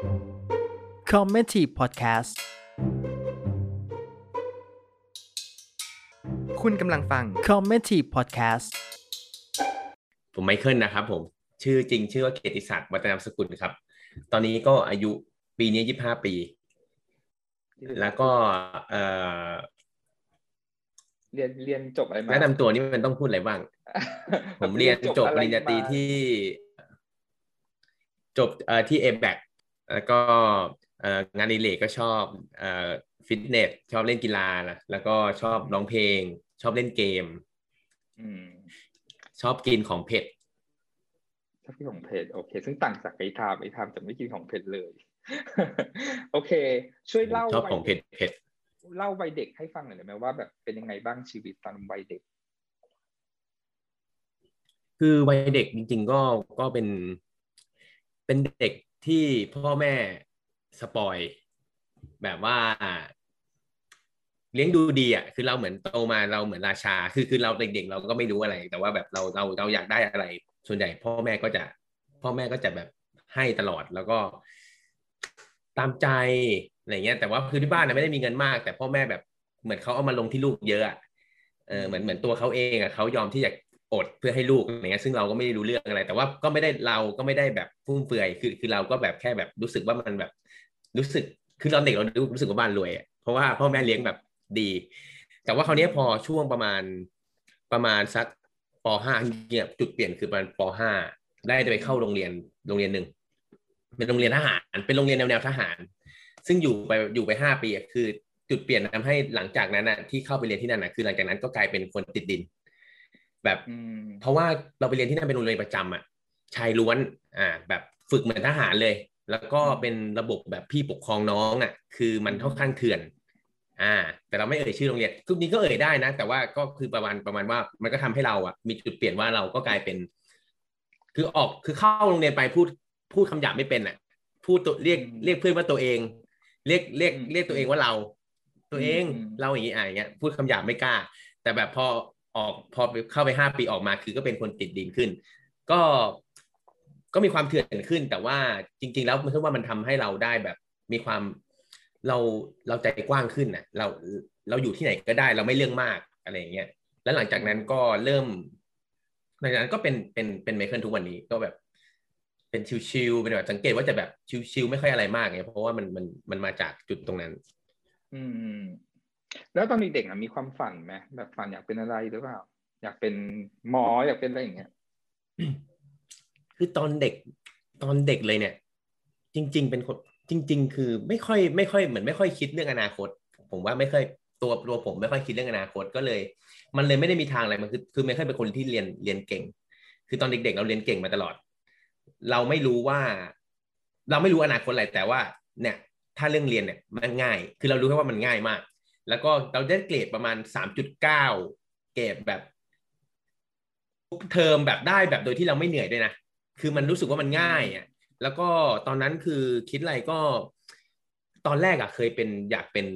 c o m m e n t y Podcast คุณกำลังฟัง c o m m e n t y Podcast ผมไมเคิลนะครับผม ชื่อจริงชื่อว่าเกียรติศักดิ์วัฒนามสกุลครับ ตอนนี้ก็อายุปีนี้ยี่ห้าปี แล้วก็เอ่อเรียนเรียนจบอะไรมาแนะนำตัวนี่มันต้องพูดอะไรบ้าง ผมเรียนจบปริญญาตรีที่จบเอ่อที่เอแบก แล้วก็เอ่องานอดิเลกก็ชอบเอ่อฟิตเนสชอบเล่นกีฬานะแล้วก็ชอบร้องเพลง ชอบเล่นเกมอืมชอบกินของเผ็ดชอบกินของเผ็ดโอเค ซึ่งต่างจากไอ้ทามไอ้ทามจะไม่กินของเผ็ดเลย โอเค ช่วยเล่าชอบของวัยเผ็ดเผ็ดเล่าวัยเด็กให้ฟังหน่อยได้ไหมว่าแบบเป็นยังไงบ้างชีวิตตอนวัยเด็ก คือวัยเด็กจริง ๆ ก็ก็เป็น เป็นเด็ก ที่พ่อแม่สปอยแบบว่าเลี้ยงดูดีอะคือเราเหมือนโตมาเราเหมือนราชา คือคือเราเด็กๆเราก็ไม่รู้อะไร แต่ว่าแบบเราเราเราอยากได้อะไร ส่วนใหญ่พ่อแม่ก็จะ พ่อแม่ก็จะแบบให้ตลอดแล้วก็ตามใจอะไรเงี้ย แต่ว่าคือที่บ้านนะไม่ได้มีเงินมาก แต่พ่อแม่แบบเหมือนเขาเอามาลงที่ลูกเยอะอะเออเหมือนเหมือนตัวเขาเองอะเขายอมที่จะ อดเพื่อให้ลูกอะไรเงี้ยซึ่งเราก็ไม่ได้รู้เรื่องอะไร แต่ว่าก็ไม่ได้เราก็ไม่ได้แบบฟุ่มเฟือยคือคือเราก็แบบแค่แบบรู้สึกว่ามันแบบ รู้สึกคือตอนเด็กเรารู้สึกว่าบ้านรวยเพราะว่าพ่อแม่เลี้ยงแบบดี แต่ว่าคราวนี้พอช่วงประมาณประมาณสักปห้าเนี่ยจุดเปลี่ยนคือประมาณปห้าได้ไปเข้าโรงเรียนโรงเรียนหนึ่งเป็นโรงเรียนทหารเป็นโรงเรียนแนวแนวทหาร ซึ่งอยู่ไปอยู่ไปห้าปีคือจุดเปลี่ยนทำให้หลังจากนั้นน่ะที่เข้าไปเรียนที่นั่นน่ะคือหลังจากนั้นก็กลายเป็นคนติดดิน แบบอืมเพราะว่าเราไปเรียนที่นั่นเป็นโรงเรียนประจำอะชายล้วนอ่าแบบฝึกเหมือนทหารเลย แล้วก็เป็นระบบแบบพี่ปกครองน้องอะ คือมันค่อนข้างเถื่อนอ่า แต่เราไม่เอ่ยชื่อโรงเรียนทุกนี้ก็เอ่ยได้นะ แต่ว่าก็คือประมาณประมาณว่า มันก็ทำให้เราอะมีจุดเปลี่ยนว่าเราก็กลายเป็น คือออกคือเข้าโรงเรียนไปพูดพูดคำหยาบไม่เป็นอะพูดตัวเรียกเรียกเพื่อนว่าตัวเอง เรียกเรียกเรียกตัวเองว่าเรา ตัวเองเราอย่างนี้อะอย่างเงี้ยพูดคำหยาบไม่กล้า แต่แบบพอ ออกพอเข้าไปห้าปีออกมา คือก็เป็นคนติดดินขึ้น ก็ก็มีความเถื่อนขึ้น แต่ว่าจริง ๆ แล้วมันคือว่ามันทำให้เราได้แบบมีความเราเราใจกว้างขึ้นน่ะเราเราอยู่ที่ไหนก็ได้ เราไม่เรื่องมากอะไรอย่างเงี้ยแล้วหลังจากนั้นก็เริ่มหลังจากนั้นก็เป็นเป็นเป็นไมเคิลทุกวันนี้ก็แบบ เป็นชิวๆเป็นแบบสังเกตว่าจะแบบชิวๆไม่ค่อยอะไรมากไงเพราะว่ามันมันมันมาจากจุดตรงนั้น อืม แล้วตอนเด็กๆมีความฝันไหมแบบฝันอยากเป็นอะไรหรือเปล่า อยากเป็นหมออยากเป็นอะไรอย่างเงี้ยคือตอนเด็กตอนเด็กเลยเนี่ย จริง ๆ เป็นคนจริง ๆ คือไม่ค่อยไม่ค่อยเหมือนไม่ค่อยคิดเรื่องอนาคต ผมว่าไม่ค่อยตัวตัวผมไม่ค่อยคิดเรื่องอนาคตก็เลย มันเลยไม่ได้มีทางอะไรมันคือคือไม่ค่อยเป็นคนที่เรียนเรียนเก่ง คือตอนเด็ก ๆ เราเรียนเก่งมาตลอด เราไม่รู้ว่า เราไม่รู้อนาคตอะไรแต่ว่า เนี่ย ถ้าเรื่องเรียนเนี่ยมันง่าย คือเรารู้แค่ว่ามันง่ายมาก แล้วก็เราได้เกรดประมาณสามจุดเก้าเกรดแบบทุกเทอมแบบได้แบบโดยที่เราไม่เหนื่อยด้วยนะ คือมันรู้สึกว่ามันง่ายอะแล้วก็ตอนนั้นคือคิดอะไรก็ ตอนแรกอะเคยเป็นอยากเป็น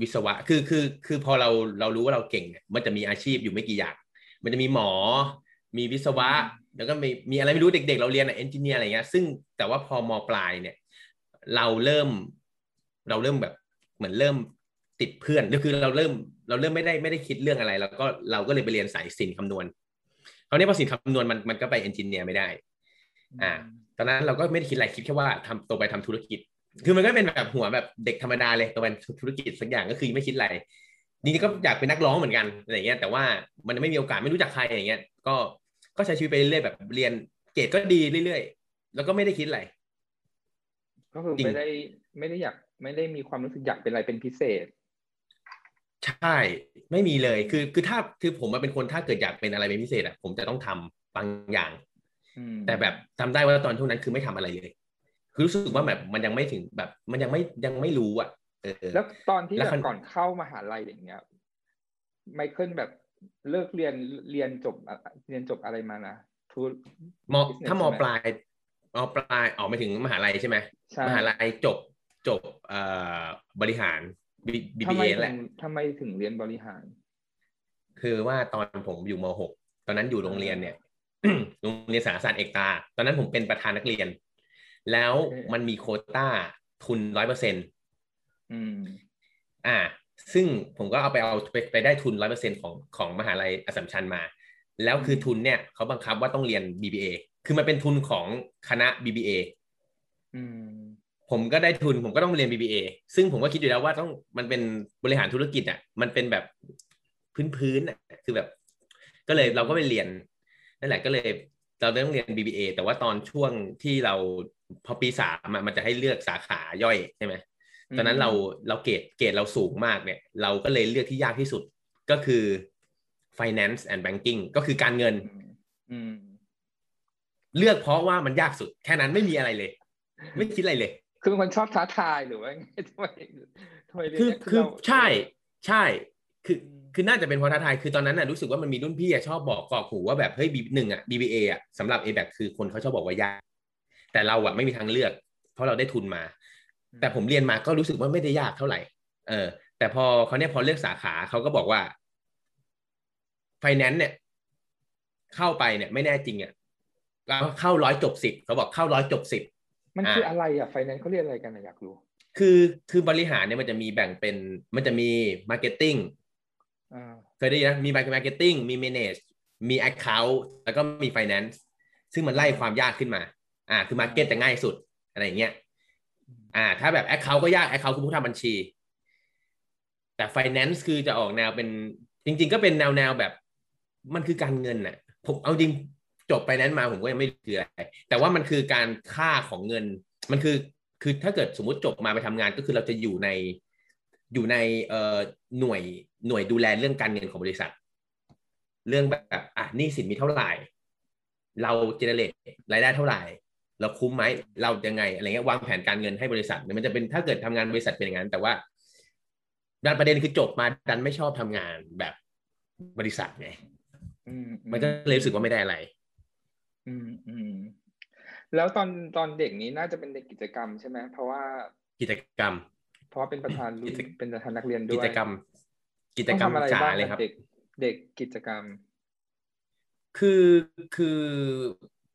วิศวะ คือคือคือพอเราเรารู้ว่าเราเก่งเนี่ยมันจะมีอาชีพอยู่ไม่กี่อย่าง มันจะมีหมอ มีวิศวะ แล้วก็มีมีอะไรไม่รู้เด็ก ๆ เราเรียนอะเอนจิเนียร์อะไรเงี้ย ซึ่งแต่ว่าพอมปลายเนี่ย เราเริ่ม เราเริ่มแบบเหมือนเริ่ม ติดเพื่อนก็คือเราเริ่มเราเริ่มไม่ได้ไม่ได้คิดเรื่องอะไร แล้วก็เราก็เลยไปเรียนสายสินคำนวณคราวนี้พอสินคำนวณมันมันก็ไปเอนจิเนียร์ไม่ได้ อ่า ตอนนั้นเราก็ไม่ได้คิดอะไรคิดแค่ว่าทำโตไปทำธุรกิจ คือมันก็เป็นแบบหัวแบบเด็กธรรมดาเลยโตไปธุรกิจสักอย่างก็คือไม่คิดอะไรจริงๆก็อยากเป็นนักร้องเหมือนกันอะไรเงี้ยแต่ว่ามันไม่มีโอกาสไม่รู้จักใครอย่างเงี้ยก็ก็ใช้ชีวิตไปเรื่อยๆแบบเรียนเกรดก็ดีเรื่อยๆ แล้วก็ไม่ได้คิดอะไรก็คือไม่ได้ไม่ได้อยากไม่ได้มีความรู้สึกอยากเป็นอะไรเป็นพิเศษ ใช่ ไม่มีเลยคือ คือถ้าคือผมมาเป็นคนถ้าเกิดอยากเป็นอะไรเป็นพิเศษอะผมจะต้องทำบางอย่างอืมแต่แบบทำได้ว่าตอนช่วงนั้นคือไม่ทำอะไรเลย คือรู้สึกว่าแบบมันยังไม่ถึงแบบ มันยังไม่ยังไม่รู้อะเออแล้วตอนที่แล้วแบคันบก่อนเข้ามหาลัยอย่างเงี้ยไมเคิลแบบเลิกเรียนเรียนจบอะเรียนจบอะไรมานะทูม business ถ้ามใช่ไหมปลายมปลายออกไปถึงมหาลัยใช่ไหมใช่มหาลัยจบจบเอ่อบริหาร B- ทำไม BBA ถึแหละงทำไมถึงเรียนบริหาร คือว่าตอนผมอยู่ม .6 ตอนนั้นอยู่โรงเรียนเนี่ยโรงเรียนสารศาสตร์เอกตา ตอนนั้นผมเป็นประธานนักเรียน แล้วโอเคมันมีโควต้าทุนร้อยเปอร์เซ็นอืมอ่า ซึ่งผมก็เอาไปเอาไปไปได้ทุนร้อยเปอร์เซ็นของของมหาลัยอสสัมชัญมา แล้วคือทุนเนี่ยเขาบังคับว่าต้องเรียน BBA คือมันเป็นทุนของคณะ BBA อืม ผมก็ได้ทุนผมก็ต้องเรียน BBA ซึ่งผมก็คิดอยู่แล้วว่าต้องมันเป็นบริหารธุรกิจอะมันเป็นแบบพื้นๆอะคือแบบ ก็เลยเราก็ไปเรียนนั่นแหละก็เลยเราต้องเรียน BBA แต่ว่าตอนช่วงที่เราพอปีสามอะมันจะให้เลือกสาขาย่อยใช่ไหมตอนนั้นเราเราเกรดเกรดเราสูงมากเนี่ย เราก็เลยเลือกที่ยากที่สุดก็คือ finance and banking ก็คือการเงินอืมอืมเลือกเพราะว่ามันยากสุด แค่นั้นไม่มีอะไรเลย ไม่คิดอะไรเลย คือเป็นคนชอบท้าทายหรือว่าไงทำไมทำไมเรียนคือเนี่ยคือเราใช่ใช่คืออืมคือน่าจะเป็นเพราะท้าทายคือตอนนั้นน่ะรู้สึกว่ามันมีรุ่นพี่อะชอบบอกกรอกหูว่าแบบเฮ้ยบีหนึ่งอะ BBA อะสำหรับ a b a c คือคนเขาชอบบอกว่ายากแต่เราอะไม่มีทางเลือก เพราะเราได้ทุนมา แต่ผมเรียนมาก็รู้สึกว่าไม่ได้ยากเท่าไหร่ เออ แต่พอเขาเนี่ยพอเลือกสาขาเขาก็บอกว่า finance เนี่ย เข้าไปเนี่ย ไม่แน่จริงอะเราเข้าร้อยจบสิบเขาบอกเข้าร้อยจบสิบ มันคืออ่าอะไรอะไฟแนนซ์เขาเรียนอะไรกันอะอยากรู้ คือคือบริหารเนี่ยมันจะมีแบ่งเป็นมันจะมี marketing อ่าเคยได้ยินนะมี marketing มี manage มี account แล้วก็มี finance ซึ่งมันไล่ความยากขึ้นมา อ่า คือ market จะง่ายสุดอะไรอย่างเงี้ยอ่า ถ้าแบบ account ก็ยาก account คือผู้ทำบัญชี แต่ finance คือจะออกแนวเป็นจริง ๆ ก็เป็นแนวแนวแบบ มันคือการเงินน่ะผมเอาจริง จบไปนั้นมาผมก็ยังไม่รู้คืออะไรแต่ว่ามันคือการค่าของเงิน มันคือคือถ้าเกิดสมมุติจบมาไปทำงานก็คือเราจะอยู่ในอยู่ในเอ่อหน่วยหน่วยดูแลเรื่องการเงินของบริษัท เรื่องแบบอะหนี้สินมีเท่าไหร่ เราเจเนเรตรายได้เท่าไหร่ เราคุ้มไหมเรายังไงอะไรเงี้ยวางแผนการเงินให้บริษัทเนี่ยมันจะเป็นถ้าเกิดทำงานบริษัทเป็นอย่างนั้นแต่ว่าดันประเด็นคือจบมาดันไม่ชอบทำงานแบบบริษัทไงอืมมันก็เลยรู้สึกว่าไม่ได้อะไร อืมอืมแล้วตอนตอนเด็กนี้น่าจะเป็นเด็กกิจกรรมใช่ไหมเพราะว่ากิจกรรม เพราะว่าเป็นประธานรุ่นกิจเป็นประธานนักเรียนด้กิวยจกรรม กิจต้องกรรมทำอะไรจ๋าบ้างเลยครับเด็กเด็กกิจกรรม คือคือ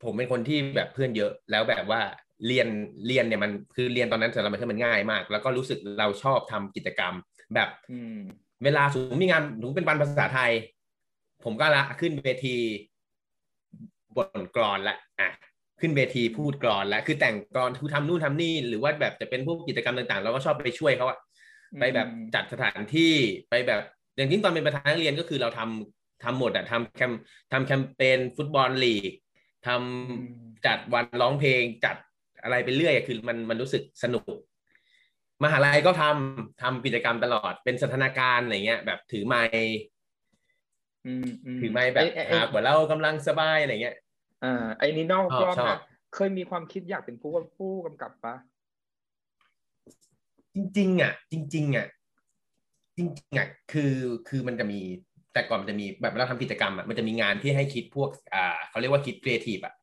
ผมเป็นคนที่แบบเพื่อนเยอะ แล้วแบบว่าเรียนเรียนเนี่ยมันคือเรียนตอนนั้นสำหรับมันมันง่ายมาก แล้วก็รู้สึกเราชอบทำกิจกรรม แบบอืมเวลาสมมติมีงานสมมติเป็นวันภาษาไทย ผมก็ละขึ้นเวที บทกรอนละอะขึ้นเวทีพูดกรอนละคือแต่งกรอนคือทำนู่นทำนี่หรือว่าแบบจะเป็นพวกกิจกรรมต่างๆ เราก็ชอบไปช่วยเขาอะไปแบบจัดสถานที่ไปแบบอย่างที่ตอนเป็นประธานนักเรียนก็คือเราทำทำหมดอะทำแคมทำแคมเปญฟุตบอลลีกทำจัดวันร้องเพลงจัดอะไรไปเรื่อยอะคือมันมันรู้สึกสนุก มหาลัยก็ทำทำกิจกรรมตลอดเป็นสถานการณ์อะไรเงี้ย แบบถือไม้อืมอืมถือไม้แบบไอ้ไอ้หากว่าเรากำลังสบายอะไรเงี้ย อ่าไอ้นี่นอกชอบรอบชอบนะเคยมีความคิดอยากเป็นผู้ผู้กำกับปะจริง ๆ อะ จริง ๆ อะ จริงๆอะคือคือมันจะมีแต่ก่อนมันจะมีแบบเราทำกิจกรรมอะมันจะมีงานที่ให้คิดพวกอ่าเขาเรียกว่าคิดครีเอทีฟอะ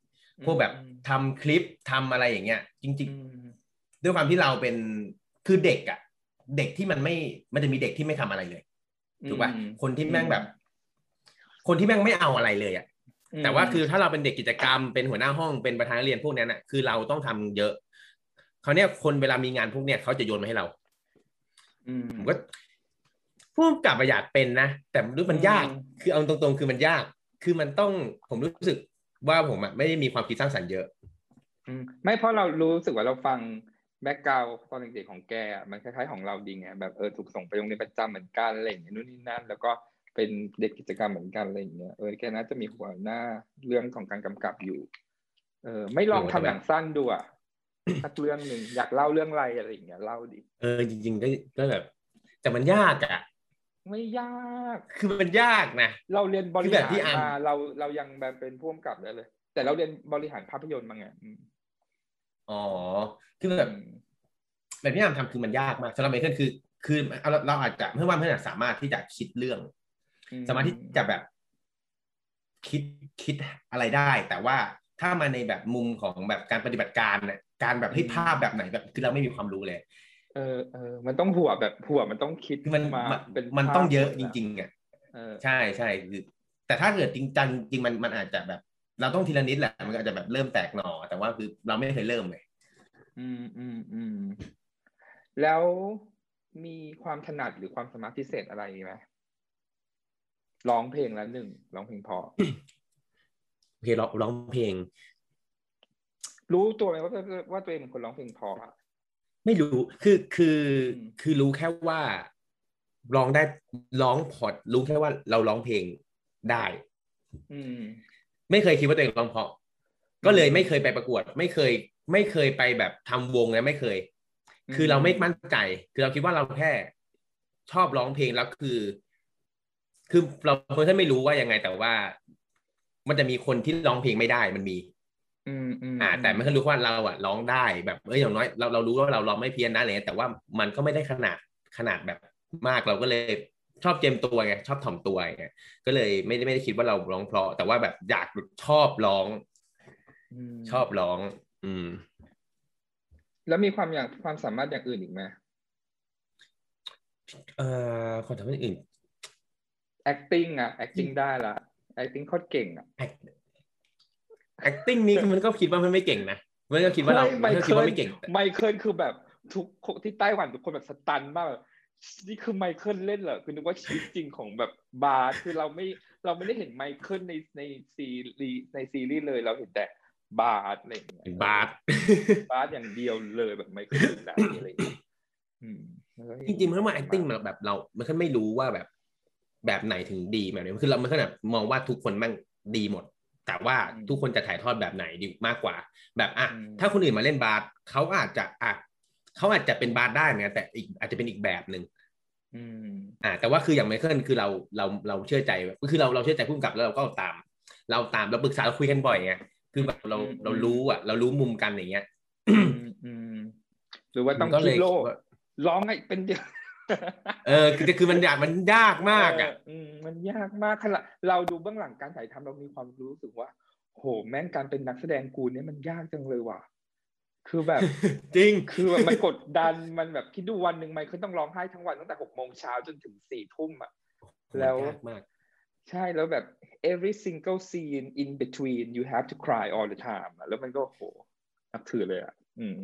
พวกแบบทำคลิปทำอะไรอย่างเงี้ย จริงอืมๆด้วยความที่เราเป็นคือเด็กอะ เด็กที่มันไม่มันจะมีเด็กที่ไม่ทำอะไรเลยถูกป่ะอืมคนที่แม่งแบบ คนที่แม่งไม่เอาอะไรเลยอะม แต่ว่าคือถ้าเราเป็นเด็กกิจกรรมเป็นหัวหน้าห้องเป็นประธานนักเรียนพวกนั้นอะคือเราต้องทำเยอะเขาวเนี่ยคนเวลามีงานพวกเนี้ยเขาจะโยนมาให้เรา อืมผมก็ผู้กำกับอะอยากเป็นนะแต่รู้มันยากอืมคือเอาตรงๆ คือมันยาก คือมันต้องผมรู้สึกว่าผมอะไม่ได้มีความคิดสร้างสรรค์เยอะอืมไม่เพราะเรารู้สึกว่าเราฟังแบ็กกราวตอนเด็กๆของแกอะมันคล้ายๆของเราดีไงแบบเออถูกส่งไปโรงเรียนประจำเหมือนกันอะไรอย่างเงี้ยนู่นนี่นั่น แล้วก็ เป็นเด็กกิจกรรมเหมือนกันอะไรอย่างเงี้ยเออแกน่าจะมีหัวหน้าเรื่องของการกำกับอยู่ เออ ไม่ลองเออทำแต่แบบหนังสั้นดูอะสักเรื่องหนึ่งอยากเล่าเรื่องอะไรอะไรอย่างเงี้ยเล่าดิเออจริงๆก็ก็แบบแต่มันยากอะไม่ยาก คือมันยากนะ เราเรียนบริคือแบหาบรที่อ่านมาเราเรายังแบบเป็นผู้กำกับได้เลย แต่เราเรียนบริหารภาพยนตร์มาไงอืมอ๋อ คือแบบแบบที่อามทำคือมันยากมากสำหรับไมเคิลคือ คือเราเราอาจจะเพื่อนว่าเพื่อนสามารถที่จะคิดเรื่องอื สามารถที่จะแบบ คิดคิดอะไรได้ แต่ว่าถ้ามาในแบบมุมของแบบการปฏิบัติการเนี่ยการแบบให้ภาพแบบไหนแบบคือเราไม่มีความรู้เลย เออเออมันต้องหัวแบบหัวมันต้องคิดคือมันมามันเป็นมันภาพต้องเยอะหมดจริง ๆอะเออใช่ใช่คือแต่ถ้าเกิดจริงจังจริงมันมันอาจจะแบบ เราต้องทีละนิดแหละมันก็อาจจะแบบเริ่มแตกหน่อ แต่ว่าคือเราไม่เคยเริ่มเลยอืมอืมอืมแล้วมีความถนัดหรือความสามารถพิเศษอะไรไหม ร้องเพลงละหนึ่งร้องเพลงเพอโอเคร้องร้องเพลง รู้ตัวไหมว่าว่าตัวเองเป็นคนร้องเพลงเพออะไม่รู้คือคืออืมคือรู้แค่ว่าร้องได้ร้องพอดรู้แค่ว่าเราร้องเพลงได้ อืม ไม่เคยคิดว่าตัวเองร้องเพราะก็เลยไม่เคยไปประกวด ไม่เคย ไม่เคยไปแบบทำวงนะไม่เคย คือเราไม่มั่นใจ คือเราคิดว่าเราแค่ชอบร้องเพลงแล้วคือ คือเราเพิ่งไม่รู้ว่ายังไงแต่ว่า มันจะมีคนที่ร้องเพลงไม่ได้มันมีอืมอืมอ่า แต่ไม่เคยรู้ว่าเราอะร้องได้แบบเอออย่างน้อยเราเรารู้ว่าเราร้องไม่เพี้ยนนะอะไรเงี้ยแต่ว่ามันก็ไม่ได้ขนาดขนาดแบบมากเราก็เลยชอบเจมตัวไงชอบถ่อมตัวไงก็เลยไม่ได้ไม่ได้คิดว่าเราร้องเพราะ แต่ว่าแบบอยากชอบร้องมชอบร้อง อืม แล้วมีความอย่างความสามารถอย่างอื่นอีกไหมเอ่อคนทำอื่น acting อะ acting ได้ละ acting โคตรเก่งอะ act- acting นี่มันก็คิดว่ามันไม่เก่งนะมันก็คิดว่าเราฮ้ยมันก็คิดว่าไม่เก่งไมเคิลคือแบบทุกคนที่ไต้หวันทุกคนแบบสตันมากแบบนี่คือไมเคิลเล่นเหรอคือนึกว่าชีวิตจริงของแบบบาร์คือเราไม่เราไม่ได้เห็นไมเคิลในในซีรีส์ในซีรีส์เลยเราเห็นแต่บาสอะไรอย่างเงี้ยบาสบาสอย่างเดียวเลยแบบไมเคิลแบบนี้อะไรอย่างเงี้ยอืมแล้วก็จริงๆมันว่า acting มันแบบเรา มันก็ไม่รู้ว่าแบบ แบบไหนถึงดีแบบไหนคือเรามันก็แบบมองว่าทุกคนแม่งดีหมด แต่ว่าทุกคนจะถ่ายทอดแบบไหนดีมากกว่า แบบอะถ้าคนอื่นมาเล่นบาสเขาอาจจะอะเขาอาจจะเป็นบาสได้เหมือนกันแต่อีกอาจจะเป็นอีกแบบหนึ่งอืมอ่า แต่ว่าคืออย่างไมเคิลคือเราเราเราเชื่อใจคือเราเราเชื่อใจผู้กำกับแล้วเราก็เอาตาม เราตามเราปรึกษาเราคุยกันบ่อยไงคือแบบเราเรารู้อะ เรารู้มุมกันอย่างเงี้ยอืมอืมหรือว่าต้องมันก็เลคิยดโลคิดว่าร้องไงเป็นเดียว เออคือคือมันยากมันยากมากอะเอืมมันยากมากขนาดเราดูเบื้องหลังการถ่ายทำเรามีความรู้สึกว่า โหแม่งการเป็นนักแสดงกูเนี่ยมันยากจังเลยว่ะ คือแบบ จริงคือแบบมันกดดันมันแบบคิดดูวันหนึ่งไมเคิลต้องร้องไห้ทั้งวันตั้งแต่หกโมงเช้าจนถึงสี่ทุ่มอะแล้วยากมากใช่แล้วแบบ every single scene in between you have to cry all the time อะแล้วมันก็โหนับถือเลยอะ อืม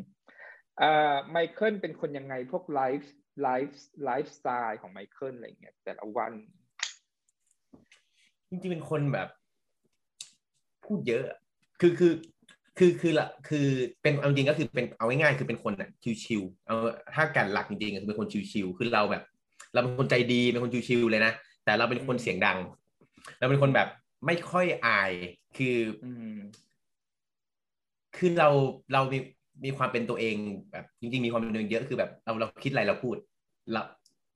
อ่าไมเคิลเป็นคนยังไงพวก life life lifestyle ของไมเคิลอะไรเงี้ยแต่ละวัน จริงๆเป็นคนแบบ พูดเยอะอะ คือคือคือคือละคือเป็นเอาจริงก็คือเป็นเอาง่ายๆคือเป็นคนอะชิวๆเอาถ้าการหลักจริงๆอะคือเป็นคนชิวๆคือเราแบบ เราเป็นคนใจดีเป็นคนชิวๆเลยนะแต่เราเป็นคนเสียงดังเราเป็นคนแบบไม่ค่อยอายคือ อืมคือเราเรามี มีความเป็นตัวเองแบบจริง ๆ มีความเป็นตัวเองเยอะคือแบบเราเราคิดอะไรเราพูดเรา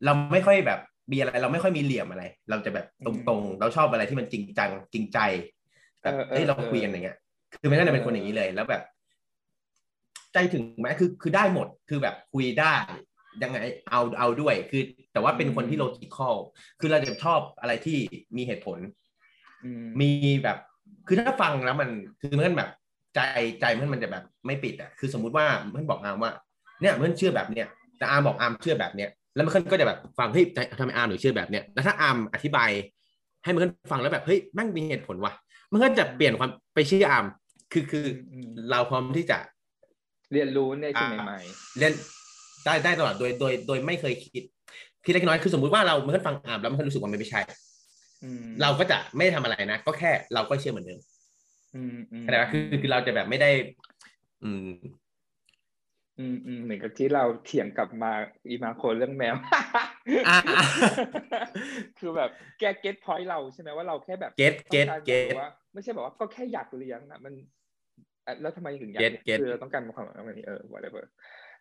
เราไม่ค่อยแบบมีอะไร เราไม่ค่อยมีเหลี่ยมอะไร เราจะแบบตรงๆ เราชอบอะไรที่มันจริงจังจริงใจแบบเออเออเฮ้ยเราเออคุยกันอย่างเงี้ย คือมันก็จะเป็นคนอย่างนี้เลยแล้วแบบ ใจถึงไหมคือคือได้หมดคือแบบคุยได้ยังไงเอาเอาด้วยคือ แต่ว่าเป็นคนที่โลจิคอลคือเราจะชอบอะไรที่มีเหตุผลอืมมีแบบ คือถ้าฟังแล้วมันคือมันแบบ ใจใจมันมันจะแบบไม่ปิดอะคือสมมุติว่ามันบอกอามว่าเนี่ยมันเชื่อแบบเนี้ยแต่อามบอกอามเชื่อแบบเนี้ยแล้วมันก็จะแบบฟังเฮ้ยทำไมอามถึงเชื่อแบบเนี้ยแล้วถ้าอามอธิบาย ให้มันฟังแล้วแบบเฮ้ยแม่งมีเหตุผลว่ะมันก็จะเปลี่ยนความไปเชื่ออามคือคืออมเราพร้อมที่จะเรียนรู้ในสิ่งใหม่เล่นได้ได้ตลอดโดยโดยโดยไม่เคยคิดคิดเล็กน้อยคือสมมุติว่าเรามันก็ฟังอามแล้วมันก็รู้สึกว่ามันไม่ใช่ๆอืมเราก็จะไม่ได้ทำอะไรนะ ก็แค่เราก็เชื่อเหมือนเดิม อืมอืมเข้าใจปะคือคือเราจะแบบไม่ได้ อืม อืมอืมเหมือนกับที่เราเถียงกลับมาอีมาโคเรื่องแมวอ่าคือแบบแก get point เราใช่ไหมว่าเราแค่แบบ get ต้อง get การ get แบบว่าไม่ใช่แบบว่าก็แค่อยากเลี้ยงอะมันอะแล้วทำไมถึงอยาก get เลี้ยง get คือเราต้องการความหมายแบบนี้เออ whatever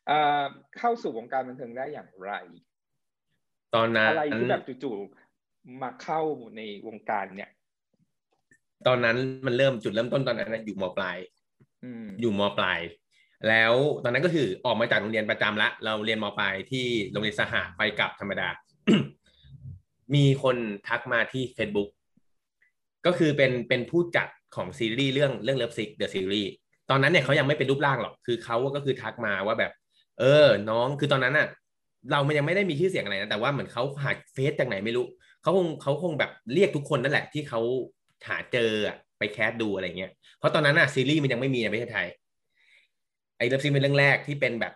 อ่าเข้าสู่วงการบันเทิงได้อย่างไร ตอนนั้นอะไรที่แบบจู่ๆมาเข้าในวงการเนี่ย ตอนนั้นมันเริ่มจุดเริ่มต้นตอนนั้นนะอยู่มปลายอืมอยู่มปลาย แล้วตอนนั้นก็คือออกมาจากโรงเรียนประจำละ เราเรียนมปลายที่โรงเรียนสหะไปกลับธรรมดา มีคนทักมาที่ Facebook ก็คือเป็นเป็นผู้จัดของซีรีส์เรื่องเรื่อง Love Sick The Series ตอนนั้นเนี่ยเขายังไม่เป็นรูปร่างหรอก คือเขาก็คือทักมาว่าแบบ เออ น้องคือตอนนั้นน่ะเรามันยังไม่ได้มีชื่อเสียงอะไรนะแต่ว่าเหมือนเขาหา Face จากไหนไม่รู้เขาคงเขาคงแบบเรียกทุกคนนั่นแหละที่เขา หาเจออะไป cast ดูอะไรเงี้ย เพราะตอนนั้นน่ะซีรีส์มันยังไม่มีในประเทศไทย ไอ้ Love Sick เป็นเรื่องแรกที่เป็นแบบ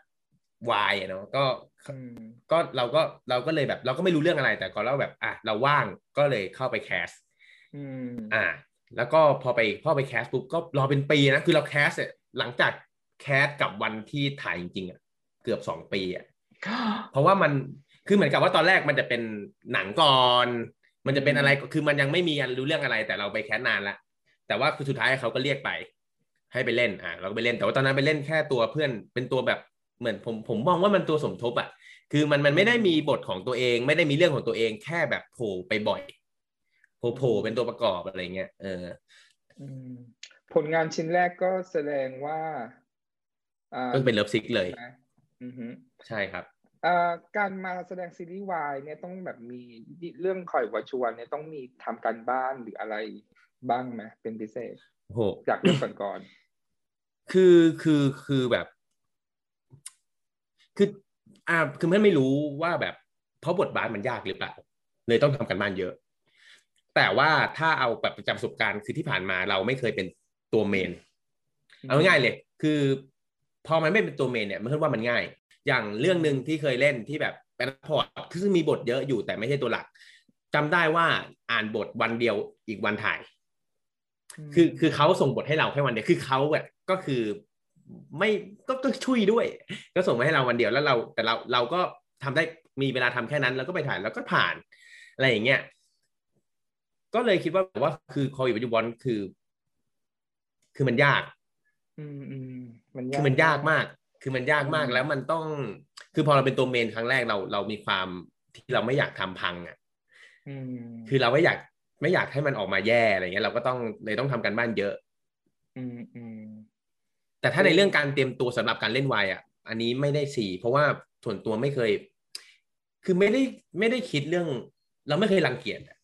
วายอะเนาะก็อืมก็เราก็เราก็เลยแบบ เราก็ไม่รู้เรื่องอะไรแต่ก็เราแบบอะเราว่างก็เลยเข้าไป cast อืมอ่า แล้วก็พอไปพอไป cast ปุ๊บก็รอเป็นปีนะ คือเรา cast เนี่ยหลังจาก cast กับวันที่ถ่ายจริงๆอะเกือบสองปีอะเพราะว่ามันคือเหมือนกับว่าตอนแรกมันจะเป็นหนังก่อน มันจะเป็นอะไรคือมันยังไม่มีรู้เรื่องอะไร แต่เราไปแคสนานละแต่ว่าคือสุดท้ายเขาก็เรียกไป ให้ไปเล่นอ่าเราก็ไปเล่นแต่ว่าตอนนั้นไปเล่นแค่ตัวเพื่อนเป็นตัวแบบเหมือนผมผมมองว่ามันตัวสมทบอะคือมันมันไม่ได้มีบทของตัวเอง ไม่ได้มีเรื่องของตัวเองแค่แบบโผล่ไปบ่อยโผล่โผล่เป็นตัวประกอบอะไรเงี้ยเอออืมผลงานชิ้นแรกก็แสดงว่าอ่าก็เป็น Love Sick เลยนะอือฮึใช่ครับอ่า การมาแสดงซีรีส์วายเนี่ยต้องแบบมีเรื่องคอยวัชวนเนี่ยต้องมีทำการบ้านหรืออะไรบ้างไหมเป็นพิเศษโอ้โหจากเรื่องก่อนคือคือคือแบบ คืออ่าคือเพื่อนไม่รู้ว่าแบบเพราะบทบาทมันยากหรือเปล่าเลยต้องทำการบ้านเยอะ แต่ว่าถ้าเอาแบบประจำประสบการณ์คือที่ผ่านมาเราไม่เคยเป็นตัว main ๆเอาง่ายๆเลย คือ พอมันไม่เป็นตัว main เนี่ยมันคิดว่ามันง่าย อย่างเรื่องหนึ่งที่เคยเล่นที่แบบเป็น support คือซึ่งมีบทเยอะอยู่แต่ไม่ใช่ตัวหลักจำได้ว่าอ่านบทวันเดียวอีกวันถ่าย คือคือเขาส่งบทให้เราแค่วันเดียวคือเขาแบบก็คือไม่ก็ก็ช่วยด้วย ก็ส่งมาให้เราวันเดียวแล้วเรา แต่เราเราก็ทำได้มีเวลาทำแค่นั้น แล้วก็ไปถ่ายแล้วก็ผ่าน อะไรอย่างเงี้ยก็เลยคิดว่าว่าคือคออยู่ปัจจุบันคือ คือมันยาก อืมอืมมันคือมันยากมาก คือมันยากมากแล้วมันต้อง คือพอเราเป็นตัวเมนครั้งแรกเราเรามีความที่เราไม่อยากทำพังอะอืมคือเราไม่อยากไม่อยากให้มันออกมาแย่อะไรเงี้ยเราก็ต้องเลยต้องทำกันบ้านเยอะ อืมอืมแต่ถ้าในเรื่องการเตรียมตัวสำหรับการเล่นวายอะ อันนี้ไม่ได้สี่เพราะว่าส่วนตัวไม่เคย คือไม่ได้ไม่ได้คิดเรื่อง เราไม่เคยรังเกียจอะ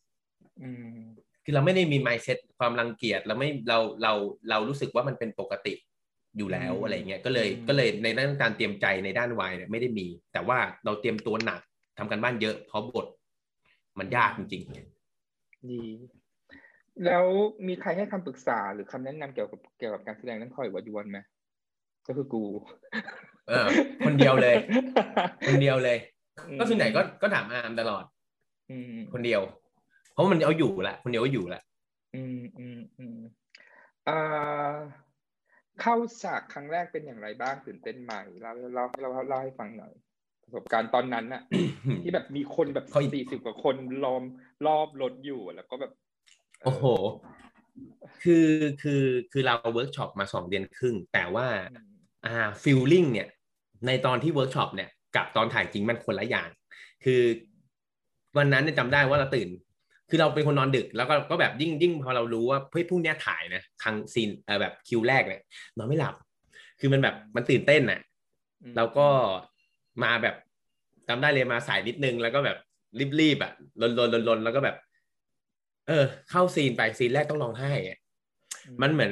อืมคือเราไม่ได้มี mindset ความรังเกียจเราไม่เราเราเรารู้สึกว่ามันเป็นปกติ อยู่แล้วอะไรเงี้ยก็เลยก็เลยในด้านการเตรียมใจในด้านวายเนี่ยไม่ได้มี แต่ว่าเราเตรียมตัวหนักทำกันบ้านเยอะเพราะบทมันยากจริงดีแล้วมีใครให้คำปรึกษาหรือคำแนะนำเกี่ยวกับเกี่ยวกับการแสดงเรื่องคอยวัดยวนไหมก็คือกูๆเออ คนเดียวเลย คนเดียวเลย ก็ส่วนใหญ่ก็ก็ถามอาร์มตลอดอืมคนเดียว เพราะมันเอาอยู่ละคนเดียวก็อยู่ละอืมอืมอืมอ่า เข้าฉากครั้งแรกเป็นอย่างไรบ้างตื่นเต้นไหมเล่าเล่าเล่าเล่าให้ฟังหน่อยประสบการณ์ตอนนั้นน่ะ ที่แบบมีคนแบบเขาสี่สิบกว่าคนล้อมรอบรถอยู่แล้วก็แบบเโอ้โห คือคือคือเราเวิร์กช็อปมาสองเดือนครึ่ง แต่ว่าอืมอ่า feeling เนี่ย ในตอนที่เวิร์กช็อปเนี่ย กับตอนถ่ายจริงมันคนละอย่าง คือวันนั้นเนี่ยจำได้ว่าเราตื่น คือเราเป็นคนนอนดึกแล้วก็ก็แบบยิ่งยิ่งพอเรารู้ว่าเฮ้ยพรุ่งเนี้ยถ่ายนะครั้งซีนเออแบบคิวแรกเนี่ยนอนไม่หลับ คือมันแบบมันตื่นเต้นน่ะอืมแล้วก็มาแบบจำได้เลยมาสายนิดนึง แล้วก็แบบรีบๆอะลนลนลนลนแล้วก็แบบ เออ เข้าซีนไปซีนแรกต้องร้องไห้อะมันเหมือน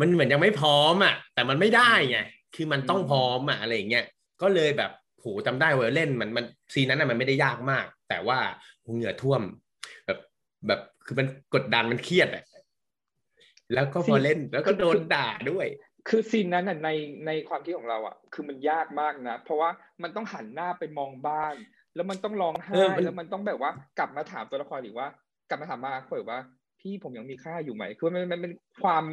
มันเหมือนยังไม่พร้อมอะ แต่มันไม่ได้ไงคือมันต้องพร้อมอะอะไรอย่างเงี้ยก็เลยแบบโหจำได้ว่าเล่นมันมันซีนนั้นน่ะมันไม่ได้ยากมาก แต่ว่าเหงื่อท่วม แบบแบบคือมันกดดันมันเครียดอะแล้วก็พอเล่นแล้วก็โดนด่าด้วย คือซีนนั้นน่ะในในความคิดของเราอะ คือมันยากมากนะ เพราะว่ามันต้องหันหน้าไปมองบ้าน แล้วมันต้องร้องไห้เออมันแล้วมันต้องแบบว่ากลับมาถามตัวละครอีกว่า กลับมาถามมาเปิดว่า พี่ผมยังมีค่าอยู่ไหมคือมันมันเป็นความ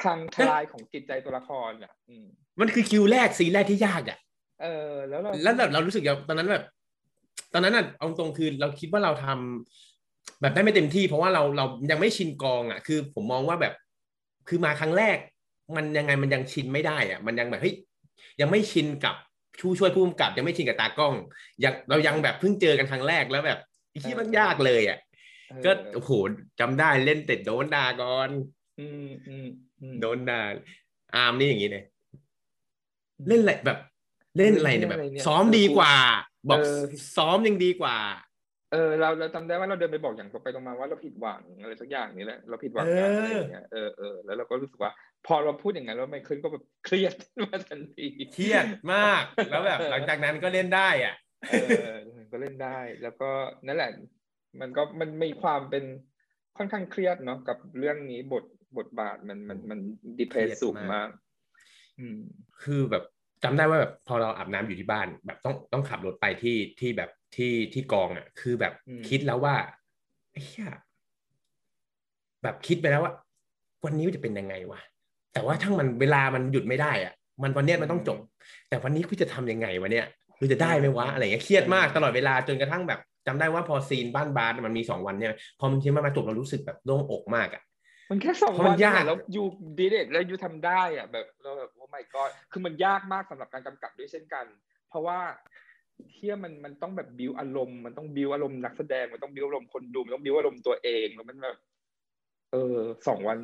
พังทลายของจิตใจตัวละครอะอืมมันคือคิวแรกซีนแรกที่ยากอะเออแล้วเราแล้วแบบเรารู้สึกอย่างตอนนั้นแบบ ตอนนั้นอะเอาตรงคือเราคิดว่าเราทำ แบบได้ไม่เต็มที่เพราะว่าเราเรายังไม่ชินกองอะ คือผมมองว่าแบบ คือมาครั้งแรก มันยังไงมันยังชินไม่ได้อะ มันยังแบบเฮ้ยยังไม่ชินกับชูช่วยผู้กำกับ ยังไม่ชินกับตากล้องยังเรายังแบบเพิ่งเจอกันครั้งแรกแล้วแบบที่มันยากเลยอะเออก็โอ้โหจำได้เล่นติดโดนด่าก่อนอืมอืมอืมโดนด่าอาร์มนี่อย่างนี้เลยเล่นอะไรแบบ เล่นอะไรเนี่ยแบบเล่นอะไรเนี่ยซ้อมดีกว่า บอกเออซ้อมยังดีกว่า เออเราเราจำได้ว่าเราเดินไปบอกอย่างตรงไปตรงมาว่าเราผิดหวังอะไรสักอย่างนี้แหละเราผิดหวังนะอะไรอย่างเงี้ยเออเออแล้วเราก็รู้สึกว่า พอเราพูดอย่างนั้นแล้วไมเคิลก็แบบเครียดมาทันทีเครียดมากแล้วแบบหลังจากนั้นก็เล่นได้อะเออก็เล่นได้ แล้วก็นั่นแหละ มันก็มันมีความเป็นค่อนข้างเครียดเนาะกับเรื่องนี้บทบทบาทมันมันมันดีเพรสเครียดสูงมากมากอืมคือแบบจำได้ว่าแบบพอเราอาบน้ำอยู่ที่บ้าน แบบต้องต้องขับรถไปที่ที่แบบ ที่ที่กองอะ คือแบบอืมคิดแล้วว่าเฮียแบบคิดไปแล้วว่า วันนี้มันจะเป็นยังไงวะแต่ว่าทั้งมันเวลามันหยุดไม่ได้อะ มันวันเนี้ยมันต้องจบ แต่วันนี้กูจะทำยังไงวะเนี่ยกูจะได้ไหมวะอะไรเงี้ยเครียดมากตลอดเวลาจนกระทั่งแบบจำได้ว่าพอซีนบ้านบาสมันมีสองวันเนี่ยพอมันคิดมามาจบเรารู้สึกแบบโล่งอกมากอะมันแค่สองเพราะมัวันนยากอะแล้วยูดีเดทแล้วยูทำได้อะแบบเราแบบโอ้ my god คือมันยากมากสำหรับการกำกับด้วยเช่นกัน เพราะว่า เที่ยมันมันต้องแบบบิวอารมณ์มันต้องบิวอารมณ์นักแสดงมันต้องบิวอารมณ์คนดูมันต้องบิวอารมณ์ตัวเองแล้วมันแบบเออสองวัน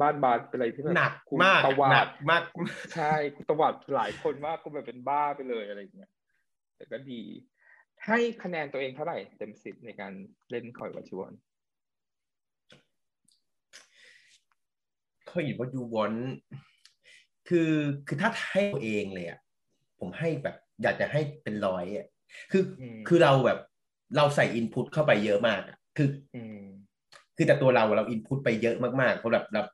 บ้านบาสเป็นอะไรที่แบบหนักกูมากตอะวาหนัดกมากใช่กูตวาดหลายคนมากกูแบบเป็นบ้าไปเลยอะไรอย่างเงี้ยแต่ก็ดี ให้คะแนนตัวเองเท่าไหร่เต็มสิบในการเล่นคอยวัชวนเขาอยู่ว่ายูวอนคือคือถ้าให้ตัวเองเลยอะผมให้แบบ อยากจะให้เป็นร้อยอะคืออมคือเราแบบเราใส่อินพุตเข้าไปเยอะมากอะคืออืมคือแต่ตัวเราเราอินพุตไปเยอะมากๆเพราะแบบแบบ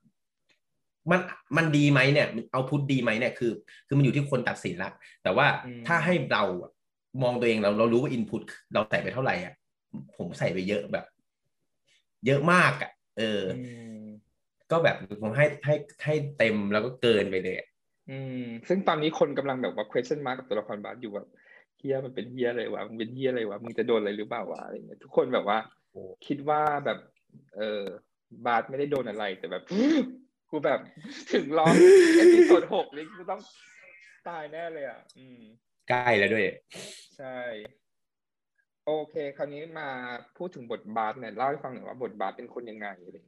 มันมันดีไหมเนี่ยเอาพุตดีไหมเนี่ยคือ คือมันอยู่ที่คนตัดสินละแต่ว่าอืมถ้าให้เราอะมองตัวเองเราเรารู้ว่าอินพุตเราใส่ไปเท่าไหร่อะผมใส่ไปเยอะแบบ เยอะมากอะ เออออืมก็แบบผมให้ให้ให้เต็มแล้วก็เกินไปเลย อะอืม ซึ่งตอนนี้คนกำลังแบบว่า question mark กับตัวละครบาสอยู่แบบเฮียมันเป็นเฮียอะไรวะมึงเป็นเฮียอะไรวะมึงจะโดนอะไรหรือเปล่าวะอะไรเงี้ยทุกคนแบบว่า คิดว่าแบบ เออบาสไม่ได้โดนอะไรแต่แบบกูแบบถึงร้อง episode หกนี่กูต้องตายแน่เลยอะ อืมใกล้แล้วด้วย ใช่ โอเค คราวนี้มาพูดถึงบทบาสเนี่ยเล่าให้ฟังหน่อยว่าบทบาสเป็นคนยังไงอะไรเงี้ย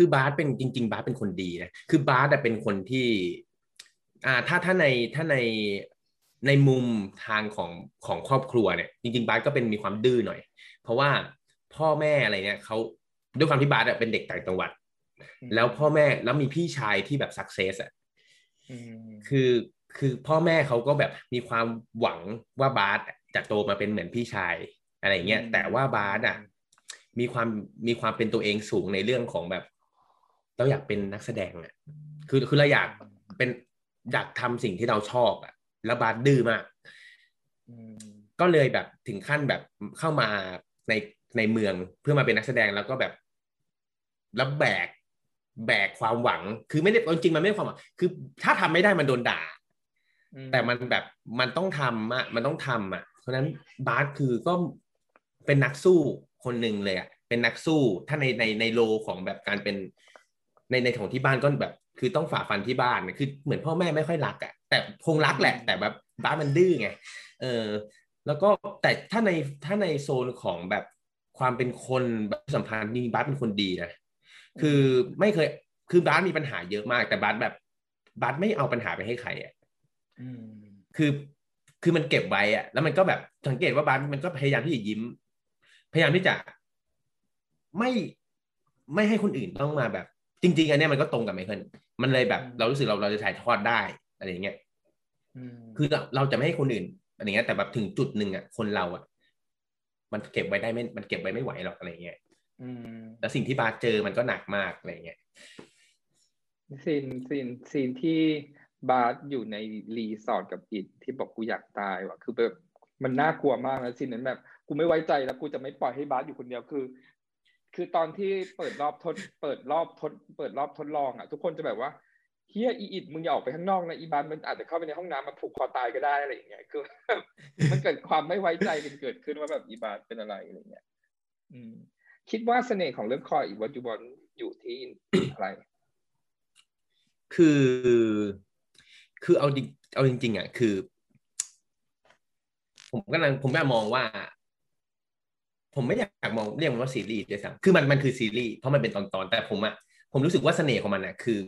คือบาสเป็นจริง ๆ บาสเป็นคนดีนะคือบาสอะเป็นคนที่อ่าถ้าถ้าในถ้าในในมุมทางของของครอบครัวเนี่ยจริง ๆ บาสก็เป็นมีความดื้อหน่อย เพราะว่าพ่อแม่อะไรเนี่ยเขาด้วยความที่บาสอะเป็นเด็กต่างจังหวัดอืมแล้วพ่อแม่แล้วมีพี่ชายที่แบบสักเซสอะอืมคือคือพ่อแม่เขาก็แบบมีความหวังว่าบาสจะโตมาเป็นเหมือนพี่ชายอะไรอย่างเงี้ยอืมแต่ว่าบาสอะมีความมีความเป็นตัวเองสูงในเรื่องของแบบ เราอยากเป็นนักแสดงอะ คือคือเราอยากเป็นอยากทำสิ่งที่เราชอบอะ แล้วบาสดื้อมากอืมก็เลยแบบถึงขั้นแบบเข้ามาในในเมืองเพื่อมาเป็นนักแสดงแล้วก็แบบแล้วแบกแบกความหวัง คือไม่ได้จริงๆมันไม่ได้ความหวังคือ ถ้าทำไม่ได้มันโดนด่า แต่มันแบบมันต้องทำอะมันต้องทำอะ เพราะฉะนั้นบาสคือก็เป็นนักสู้คนหนึ่งเลยอะเป็นนักสู้ถ้าในในในโลของแบบการเป็น ในในของที่บ้านก็แบบ คือต้องฝ่าฟันที่บ้านคือเหมือนพ่อแม่ไม่ค่อยรักอะแต่คงรักแหละ แต่แบบบาสมันดื้อไงเออแล้วก็แต่ถ้าในถ้าในโซนของแบบความเป็นคนแบบสัมพันธ์นี่บาสเป็นคนดีนะคือไม่เคยคือบาสมีปัญหาเยอะมาก แต่บาสแบบบาสไม่เอาปัญหาไปให้ใครอะอืมคือคือมันเก็บไว้อะแล้วมันก็แบบสังเกตว่าบาสมันก็พยายามที่จะยิ้ม พยายามที่จะไม่ไม่ให้คนอื่นต้องมาแบบ จริง ๆ อันเนี้ยมันก็ตรงกับไมเคิลมันเลยแบบเรารู้สึกเราเราจะถ่ายทอดได้อะไรอย่างเงี้ยอืมคือเราเราจะไม่ให้คนอื่นอะไรเงี้ยแต่แบบถึงจุดหนึ่งอะคนเราอะ มันเก็บไว้ได้ไม่ มันเก็บไว้ไม่ไหวหรอกอะไรเงี้ยอืมแล้วสิ่งที่บาสเจอมันก็หนักมากอะไรเงี้ยซีนซีนซีนที่บาสอยู่ในรีสอร์ทกับอิดที่บอกกูอยากตายว่ะ คือแบบมันน่ากลัวมากนะซีนนั้นแบบ กูไม่ไว้ใจแล้วกูจะไม่ปล่อยให้บาสอยู่คนเดียวคือ คือตอนที่เปิดรอบทด เปิดรอบทด เปิดรอบทดลองอะ ทุกคนจะแบบว่าเฮียอีอิดมึงอย่าออกไปข้างนอกนะอีบาสมันอาจจะเข้าไปในห้องน้ำมาผูกคอตายก็ได้อะไรอย่างเงี้ยคือมันเกิดความไม่ไว้ใจกันเกิดขึ้นว่าแบบอีบาสเป็นอะไรอะไรเงี้ยอืม คิดว่าเสน่ห์ของเรื่องคอยอีวัตจุบอลอยู่ที่อะไร คือคือเอาจริงเอาจริงๆอะคือ ผมกำลังผมกำลังมองว่า ผมไม่อยากมองเรียกมันว่าซีรีส์ด้วยซ้ำคือมันมันคือซีรีส์เพราะมันเป็นตอนๆแต่ผมอะผมรู้สึกว่าเสน่ห์ของมันอะคือ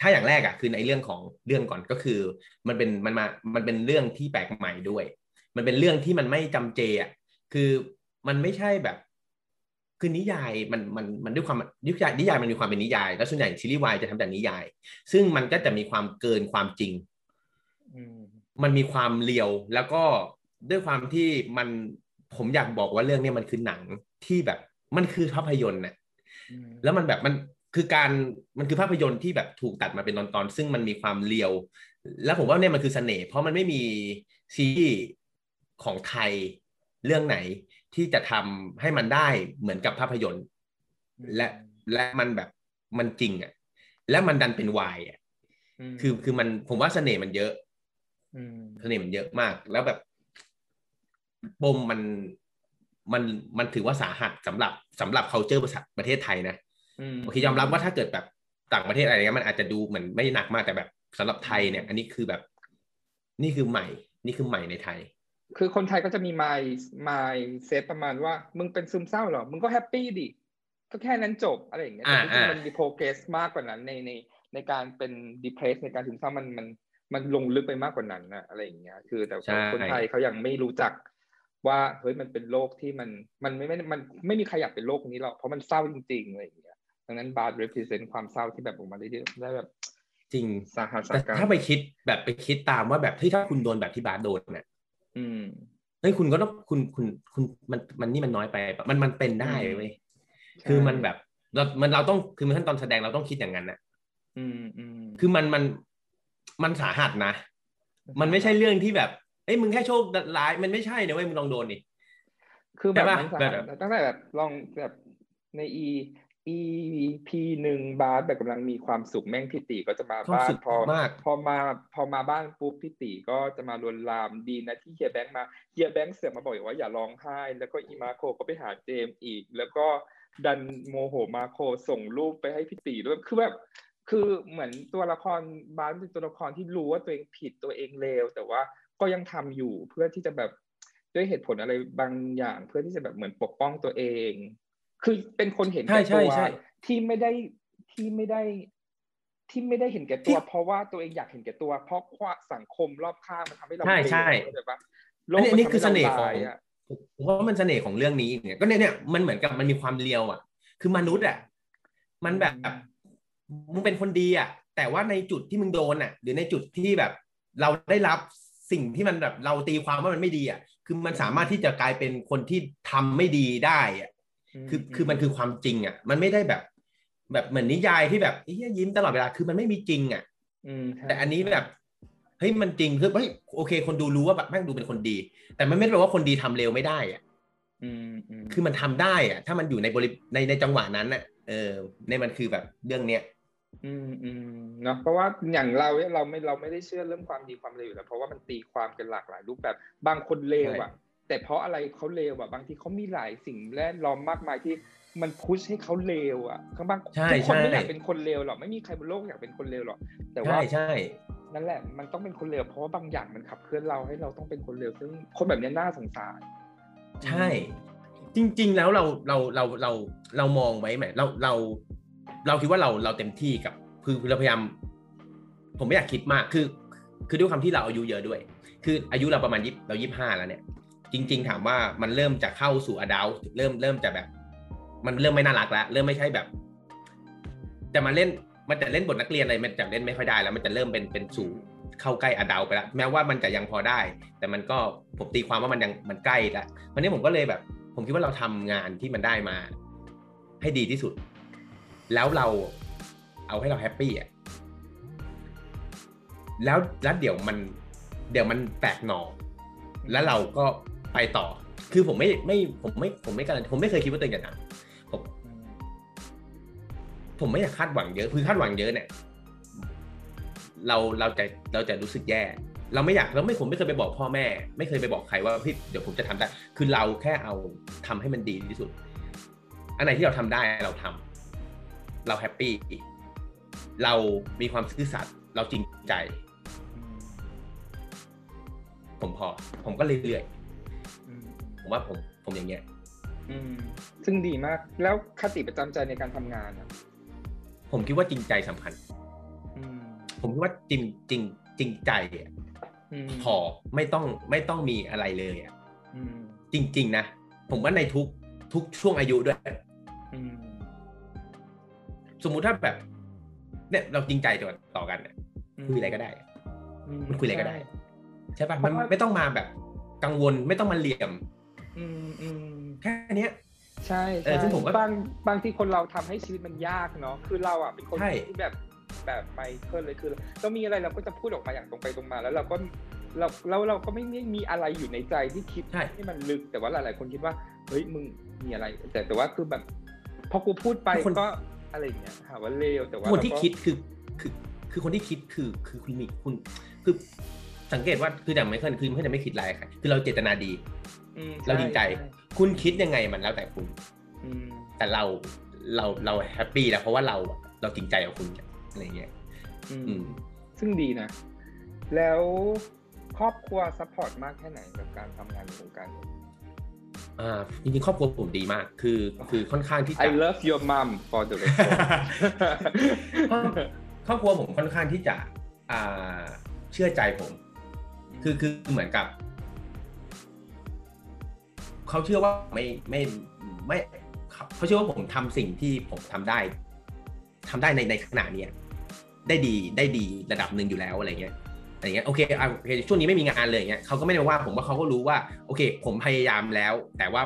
ถ้าอย่างแรกอะคือในเรื่องของเรื่องก่อนก็คือ มันเป็นมันมามันเป็นเรื่องที่แปลกใหม่ด้วย มันเป็นเรื่องที่มันไม่จำเจอะคือมันไม่ใช่แบบ คือนิยายมันมันมันด้วยความนิยายนิยายมันมีความเป็นนิยาย แล้วส่วนใหญ่ซีรีส์วายจะทำแต่นิยาย ซึ่งมันก็จะมีความเกินความจริงอืมมันมีความเลียวแล้วก็ด้วยความที่มัน ผมอยากบอกว่าเรื่องเนี้ยมันคือหนังที่แบบมันคือภาพยนตร์น่ะอืมแล้วมันแบบมันคือการมันคือภาพยนตร์ที่แบบถูกตัดมาเป็นตอนๆซึ่งมันมีความเลียว แล้วผมว่าเนี่ยมันคือเสน่ห์เพราะมันไม่มีซีรีส์ของไทยเรื่องไหนที่จะทำให้มันได้เหมือนกับภาพยนตร์ และและมันแบบมันจริงอะ และมันดันเป็นวายอะมคือคือมันผมว่าเสน่ห์มันเยอะมเสน่ห์มันเยอะมาก แล้วแบบ ปมมันมันมันถือว่าสาหัสสำหรับสำหรับ culture ประประเทศไทยนะมโอเคยอมรับว่าถ้าเกิดแบบต่างประเทศอะไรเงี้ยมันอาจจะดูเหมือนไม่หนักมากแต่แบบสำหรับไทยเนี่ย อันนี้คือแบบ นี่คือใหม่ นี่คือใหม่ในไทย คือคนไทยก็จะมีมายมายเซตประมาณว่า มึงเป็นซึมเศร้าเหรอ มึงก็แฮปปี้ดิก็แค่นั้นจบอะไรอย่างเงี้ยอ่าแต่จริงๆอ่ามัมันมีโปรเกรสมากกว่านั้นในในในการเป็นดีเพรสในการซึมเศร้ามันมันมันลงลึกไปมากกว่านั้นนะอะไรอย่างเงี้ย คือแต่ใช่คนไทยเขายังไม่รู้จัก ว่าเฮ้ยมันเป็นโรคที่มันมันไม่ไม่มันไม่มีใครอยากเป็นโรคนี้หรอกเพราะมันเศร้าจริงๆอะไรอย่างเงี้ยดังนั้นบาร์ represent ความเศร้าที่แบบออกมาได้ได้แบบจริงสาหัสสาแต่การถ้าไปคิดแบบไปคิดตามว่าแบบเฮ้ยถ้าคุณโดนแบบที่บาสโดนเนี่ยอืมเฮ้ยคุณก็ต้องคุณคุณคุณมันมันนี่มันน้อยไปปะมันมันเป็นได้เว้ยใช่คือมันแบบเรามันเราต้องคือมันขั้นตอนแสดงเราต้องคิดอย่างนั้นนะอืมอืมคือมันมันมันสาหัสนะ มันไม่ใช่เรื่องที่แบบ เอ้ยมึงแค่โชคร้ายมันไม่ใช่นะเว้ยมึงลองโดนดิคือแบบใช่ปะมันสาแบหับสตั้งแต่แบบลองแบบใน e EP หนึ่งบาสแบบกำลังมีความสุขแม่งพี่ตีก็จะมาความบ้านสุขพอมากพอมาพอมาบ้านปุ๊บพี่ตีก็จะมาลวนลามดีนะที่เฮียแบงค์มาเฮียแบงค์เสือกมาบอกอีกว่าอย่าร้องไห้ แล้วก็อีมาโคก็ไปหาเจมส์อีก แล้วก็ดันโมโหมาโคส่งรูปไปให้พี่ตีด้วยคือแบบคือเหมือนตัวละครบาสเป็นตัวละครที่รู้ว่าตัวเองผิดตัวเองเลวแต่ว่า ก็ยังทำอยู่เพื่อที่จะแบบด้วยเหตุผลอะไรบางอย่างเพื่อที่จะแบบเหมือนปกป้องตัวเอง คือเป็นคนเห็นใช่แก่ตัวใช่ใช่ที่ไม่ได้ที่ไม่ได้ที่ไม่ได้เห็นแก่ที่ตัว เพราะว่าตัวเองอยากเห็นแก่ตัว เพราะว่าสังคมรอบข้างมันทำให้เราใช่ใช่เลวเข้าใจปะโลอันกนี้อันนี้มัทำคือเสน่ห์ของให้ราร้ายะผมว่ามันเสน่ห์ของเรื่องนี้เนี่ยก็เนี่ยเนี่ยมันเหมือนกับมันมีความเลียวอะ คือมนุษย์อะมันแบบมึงเป็นคนดีอะ แต่ว่าในจุดที่มึงโดนอะ หรือในจุดที่แบบเราได้รับ สิ่งที่มันแบบเราตีความว่ามันไม่ดีอะคือมันสามารถที่จะกลายเป็นคนที่ทำไม่ดีได้อะคือคือมันคือความจริงอะ มันไม่ได้แบบ แบบเหมือนนิยายที่แบบเฮ้ยยิ้มตลอดเวลาคือมันไม่มีจริงอะอืมใช่แต่อันนี้แบบเฮ้ยมันจริงคือเฮ้ยโอเค คนดูรู้ว่าแบบแม่งดูเป็นคนดี แต่มันไม่ได้แปลว่าคนดีทำเร็วไม่ได้อะอืมอืมคือมันทำได้อะถ้ามันอยู่ในบริในในจังหวะนั้นน่ะเออในมันคือแบบเรื่องเนี้ย อืมอืมเนาะเพราะว่าอย่างเราเนี่ยเราไม่เราไม่ได้เชื่อเรื่องความดีความเลวอยู่แล้วเพราะว่ามันตีความกันหลากหลายรูปแบบบางคนเลวอะ แต่เพราะอะไรเขาเลวอะบางทีเขามีหลายสิ่งแวดล้อมมากมายที่มันพุชให้เขาเลวอะข้างบางใช่ทุกคนไม่ใช่อยากเป็นคนเลวหรอกไม่มีใครบนโลกอยากเป็นคนเลวหรอกแต่ว่าใช่ใช่นั่นแหละ มันต้องเป็นคนเลวเพราะว่าบางอย่างมันขับเคลื่อนเราให้เราต้องเป็นคนเลวซึ่งคนแบบเนี้ยน่าสงสาร ใช่ จริง ๆ แล้วเราเราเราเราเรามองไว้ไหมเราเรา เราคิดว่าเราเราเต็มที่กับคือเราพยายาม ผมไม่อยากคิดมากคือ คือด้วยความที่เราอายุเยอะด้วย คืออายุเราประมาณยี่เรายี่ห้าแล้วเนี่ย จริง ๆ ถามว่ามันเริ่มจะเข้าสู่อดัลเริ่มเริ่มจะแบบ มันเริ่มไม่น่ารักแล้วเริ่มไม่ใช่แบบ จะมาเล่นมันจะเล่นบทนักเรียนอะไรมันจะเล่นไม่ค่อยได้แล้ว มันจะเริ่มเป็นเป็นสู่เข้าใกล้อดัลไปแล้วแม้ว่ามันจะยังพอได้ แต่มันก็ผมตีความว่ามันยังมันใกล้ล้ววันนี้ผมก็เลยแบบ ผมคิดว่าเราทำงานที่มันได้มา ให้ดีที่สุด แล้วเราเอาให้เราแฮปปี้อะแล้วแล้วเดี๋ยวมัน เดี๋ยวมันแตกหนอแล้วเราก็ไปต่อ คือผมไม่ไม่ผมไม่ผมไม่การันผมไม่เคยคิดว่าตัวเองจะดังผมผมไม่อยากคาดหวังเยอะคือคาดหวังเยอะเนี่ย เราเราจะเราจะรู้สึกแย่ เราไม่อยากเราไม่ผมไม่เคยไปบอกพ่อแม่ ไม่เคยไปบอกใครว่าพี่เดี๋ยวผมจะทำได้ คือเราแค่เอาทำให้มันดีที่สุด อันไหนที่เราทำได้เราทำ เราแฮปปี้เรามีความซื่อสัตย์เราจริงใจอืมผมพอ ผมก็เรื่อยอืมๆผมว่าผมผมอย่างเงี้ยอืมซึ่งดีมาก แล้วคติประจำใจในการทำงานอะผมคิดว่าจริงใจสำคัญอืมผมคิดว่าจริงจริงจริงใจอะอืมพอไม่ต้องไม่ต้องมีอะไรเลยอะอืมจริง ๆ นะ ผมว่าในทุกทุกช่วงอายุด้วยอืม สมมุติถ้าแบบ เนี่ยเราจริงใจต่อต่อกันเนี่ยคุยอะไรก็ได้อะมมันคุยอะไรก็ได้ ใช่ปะเพมันราะว่าไม่ต้องมาแบบกังวลไม่ต้องมาเหลี่ยม อืมอืมแค่เนี้ยใช่เออซึ่งผมก็บางบางทีคนเราทำให้ชีวิตมันยากเนาะคือเราอะเป็นคนใช่ที่แบบแบบไมเคิลเลยคือเรามีอะไรเราก็จะพูดออกมาอย่างตรงไปตรงมา แล้วเราก็เราเราเราก็ไม่ไม่มีอะไรอยู่ในใจที่คิดใช่ให้มันลึกแต่ว่าหลาย ๆ คนคิดว่าเฮ้ยมึงมีอะไร แต่แต่ว่าคือแบบพอกูพูดไปคนก็ อะไรอย่างเงี้ยหาว่าเลวแต่ว่าคนที่เราก็คิดคือคือคือคนที่คิดคือคือคุณมีคุณคือสังเกตว่าคืออย่างไม่เคยคือไม่เคยไม่คิดอะไรใครคือเราเจตนาดีอืมเราดีใจใช่คุณคิดยังไงมันแล้วแต่คุณอืมแต่เราเราเรา happy แล้วเพราะว่าเราเราจริงใจกับคุณอะไรเงี้ยอืมอืมซึ่งดีนะ แล้วครอบครัว support มากแค่ไหนกับการทำงานในวงการนี้ อ่าจริงๆครอบครัวผมดีมาก คือคือค่อนข้างที่จะ I love your mom for the record ครอบครัวผมค่อนข้างที่จะอ่าเชื่อใจผม คือคือเหมือนกับเขาเชื่อว่าไม่ไม่ไม่เขาเขาเชื่อว่าผมทำสิ่งที่ผมทำได้ทำได้ในในขณะเนี้ยได้ดีได้ดีระดับหนึ่งอยู่แล้วอะไรเงี้ย อะไรเงี้ยโอเคอะโอเคช่วงนี้ไม่มีงานเลยอย่างเงี้ยเขาก็ไม่ได้มาว่าผมว่าเขาก็รู้ว่าโอเค ผมพยายามแล้ว แต่ว่า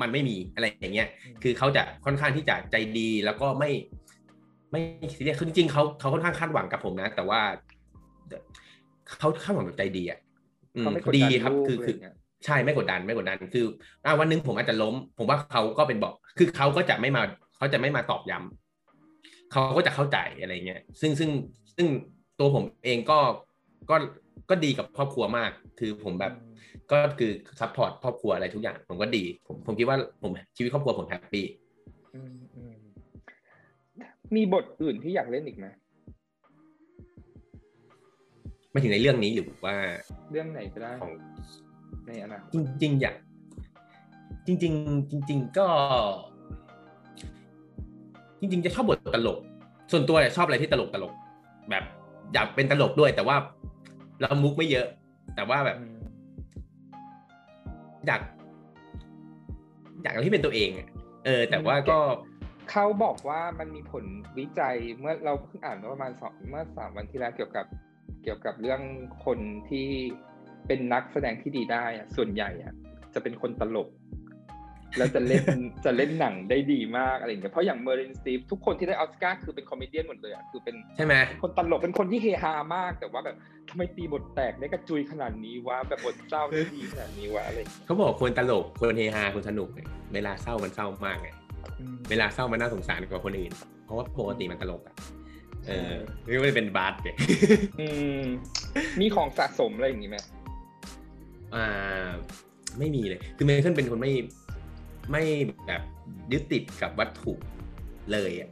มันไม่มีอะไรอย่างเงี้ย คือเขาจะค่อนข้างที่จะใจดีแล้วก็ไม่ ไม่ซีเรียสคือจริงๆเขาเขาค่อนข้างคาดหวังกับผมนะ แต่ว่าเขาคาดหวังแบบใจดีอะอืมเขาไม่กดดีดันครับลูกคืออะไรคือเงี้ยใช่ไม่กดดันไม่กดดัน คืออ่าวันหนึ่งผมอาจจะล้ม ผมว่าเขาก็เป็นบอก คือเขาก็จะไม่มาเขาจะไม่มาตอบย้ำเขาก็จะเข้าใจอะไรเงี้ย ซึ่งซึ่งซึ่งตัวผมเองก็ ก็ก็ดีกับครอบครัวมาก คือผมแบบก็คือ support ครอบครัวอะไรทุกอย่าง ผมก็ดี ผมผมคิดว่าผมชีวิตครอบครัวผม happyอืมอืมมีบทอื่นที่อยากเล่นอีกไหมไม่ถึงในเรื่องนี้หรือว่า เรื่องไหนก็ได้ของในอนาคตจริงๆอยากจริง ๆ จริง ๆ ก็ จริง ๆ จะชอบบทตลก ส่วนตัวเนี่ยชอบอะไรที่ตลกตลกแบบอยากเป็นตลกด้วย แต่ว่า เรามุกไม่เยอะ แต่ว่าแบบอืมอยากอยากอะไรที่เป็นตัวเองอะเออ แต่ว่าก็เขาบอกว่ามันมีผลวิจัยเมื่อเราเพิ่งอ่านเมื่อประมาณสองเมื่อสามวันที่แล้วเกี่ยวกับเกี่ยวกับเรื่องคนที่เป็นนักแสดงที่ดีได้อะส่วนใหญ่อะจะเป็นคนตลก แล้วจะเล่นจะเล่นหนังได้ดีมากอะไรอย่างเงี้ยเพราะอย่างเมอรีล สตรีปทุกคนที่ได้ออสการ์คือเป็น comedy หมดเลยอะคือเป็นใช่ไหมคนตลกเป็นคนที่เฮฮามาก แต่ว่าแบบทำไมตีบทแตกได้กระจุยขนาดนี้วะแบบบทเศร้าได้ดีขนาดนี้วะอะไรอย่างเงี้ยเขาบอกคนตลกคนเฮฮาคนสนุกเนี่ยเวลาเศร้ามันเศร้ามากไงอืมเวลาเศร้ามันน่าสงสารกว่าคนอื่น เพราะว่าปกติมันตลกอะเออไม่ว่าจะเป็นบาสเนี่ยอืมมีของสะสมอะไรอย่างงี้ไหมอ่า ไม่มีเลย คือเมเคิลเป็นคนไม่ ไม่แบบยึดติดกับวัตถุเลยอะ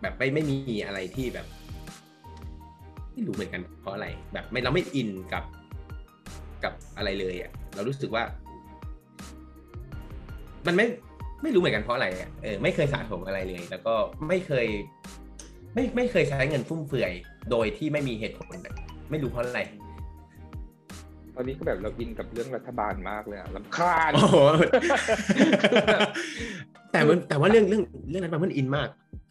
แบบไม่ไม่มีอะไรที่แบบไม่รู้เหมือนกันเพราะอะไร แบบไม่เราไม่อินกับกับอะไรเลยอะเรารู้สึกว่า มันไม่ไม่รู้เหมือนกันเพราะอะไรอะเออไม่เคยสะสมอะไรเลย แล้วก็ไม่เคย ไม่ไม่เคยใช้เงินฟุ่มเฟือย โดยที่ไม่มีเหตุผล ไม่รู้เพราะอะไร อนนี้ก็แบบเราอินกับเรื่องรัฐบาลมากเลยอะลำคาญโอ้โหแต่มันแต่ว่าเรื่องเรื่องเรื่องนั้นมันอินมาก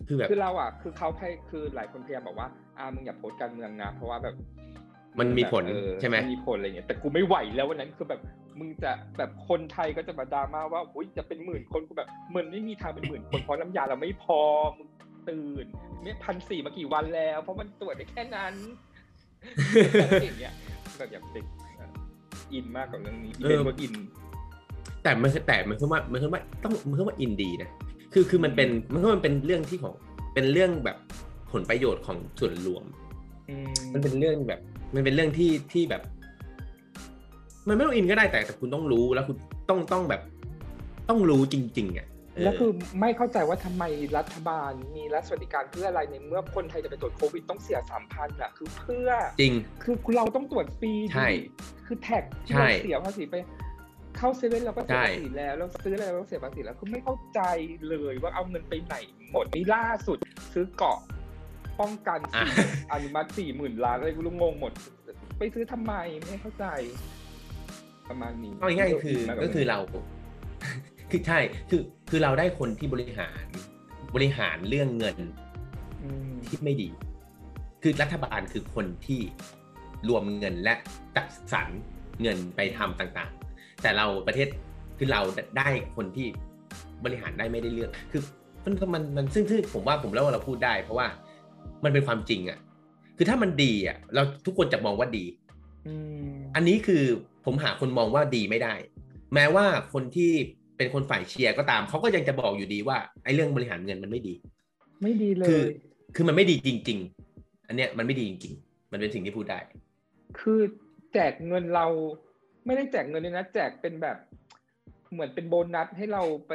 คือแบบคือเราอะคือเขาพยคือหลายคนพยายามบอกว่าอ่ามึงอย่าโพสต์การเมืองนะเพราะว่าแบบมันมีผลเออใช่ไหมนมีผลอะไรเงี้ยแต่กูไม่ไหวแล้ววันนั้นคือแบบมึงจะแบบคนไทยก็จะมาดราม่าว่าอุ้ยจะเป็นหมื่นคนกูแบบมันไม่มีทางเป็นหมื่นคนเพราะน้ำยาเราไม่พอมึงตื่นเนี่ยพันสี่มากี่วันแล้ว เพราะมันตรวจได้แค่นั้นอย่างเงี้ยแบบอยากติด อินมากกับเรื่องนี้อินเป็นว่าอิน แต่มันแต่มันคือว่ามันคือว่าต้องมันคือว่าอินดีนะคือคือมันเป็นมันคือมันเป็นเรื่องที่ของเป็นเรื่องแบบผลประโยชน์ของส่วนรวมอืมันเป็นเรื่องแบบ มันเป็นเรื่องที่ที่แบบ มันไม่ต้องอินก็ได้แต่แต่คุณต้องรู้แล้วคุณต้องต้องแบบ ต้องรู้จริง ๆ อะเแล้วคือไม่เข้าใจว่าทำไมรัฐบาลมีรัฐสวัสดิการเพื่ออะไรในเมื่อคนไทยจะไปตรวจโควิดต้องเสียสามพันอะคือเพื่อจริง คือเราต้องตรวจฟรีใช่ดิคือแท็กที่ใช่เราเสียภาษีไป เข้าเซเว่นเราก็เสียใช่ภาษีแล้วเราซื้ออะไรเราก็เสียภาษีแล้วคือไม่เข้าใจเลยว่าเอาเงินไปไหนหมดนี่ล่าสุด ซื้อเกาะป้องกันอะสี่อนุมัติสี่หมื่นล้านอะไรกูรู้งงหมด ไปซื้อทำไมไม่เข้าใจ ประมาณนี้เอาง่ายๆคือมกับก็คือเรา คือใช่คือคือเราได้คนที่บริหารบริหารเรื่องเงินอืมที่ไม่ดี คือรัฐบาลคือคนที่รวมเงินและจัดสรรเงินไปทำต่างๆ แต่เราประเทศคือเราได้คนที่บริหารได้ไม่ได้เรื่องคือมันมันมันซึ่งซึ่งผมว่าผมเล่าว่าเราพูดได้ เพราะว่ามันเป็นความจริงอะ คือถ้ามันดีอะ เราทุกคนจะมองว่าดีอืมอันนี้คือผมหาคนมองว่าดีไม่ได้ แม้ว่าคนที่ เป็นคนฝ่ายเชียร์ก็ตามเขาก็ยังจะบอกอยู่ดีว่าไอ้เรื่องบริหารเงินมันไม่ดี ไม่ดีเลคือยคือมันไม่ดีจริง ๆ อันเนี้ยมันไม่ดีจริง ๆ มันเป็นสิ่งที่พูดได้ คือแจกเงินเราไม่ได้แจกเงินเลยนะแจกเป็นแบบเหมือนเป็นโบนัสให้เราไป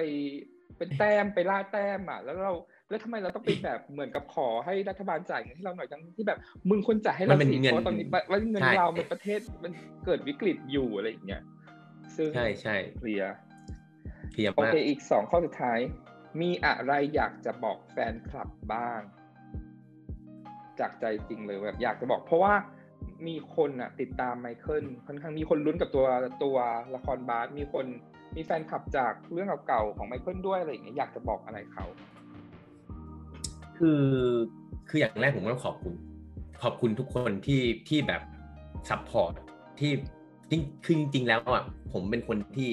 เป็นแต้มไปล่าแต้มอะแล้วเราแล้วทำไมเราต้องไปแบบเหมือนกับขอให้รัฐบาลจ่ายเงินให้เราหน่อยทั้งที่แบบมึงควรจ่ายให้เรามันเป็นสิเงินเพราะตอนนี้ว่าเงินใช่เราในประเทศมันเกิดวิกฤตอยู่อะไรอย่างเงี้ยซึ่งใช่ใช่เคลียร์ เพียบโอมากเค อีกสองข้อสุดท้าย มีอะไรอยากจะบอกแฟนคลับบ้าง จากใจจริงเลยแบบอยากจะบอก เพราะว่ามีคนอะติดตามไมเคิลค่อนข้างมีคนลุ้นกับตัวตัวละครบาสมีคนมีแฟนคลับจากเรื่องเก่าๆของไมเคิลด้วยอะไรอย่างเงี้ยอยากจะบอกอะไรเขาคือคืออย่างแรกผมก็ต้องขอบคุณ ขอบคุณทุกคนที่ที่แบบ support ที่จริงคือจริงๆแล้วอะผมเป็นคนที่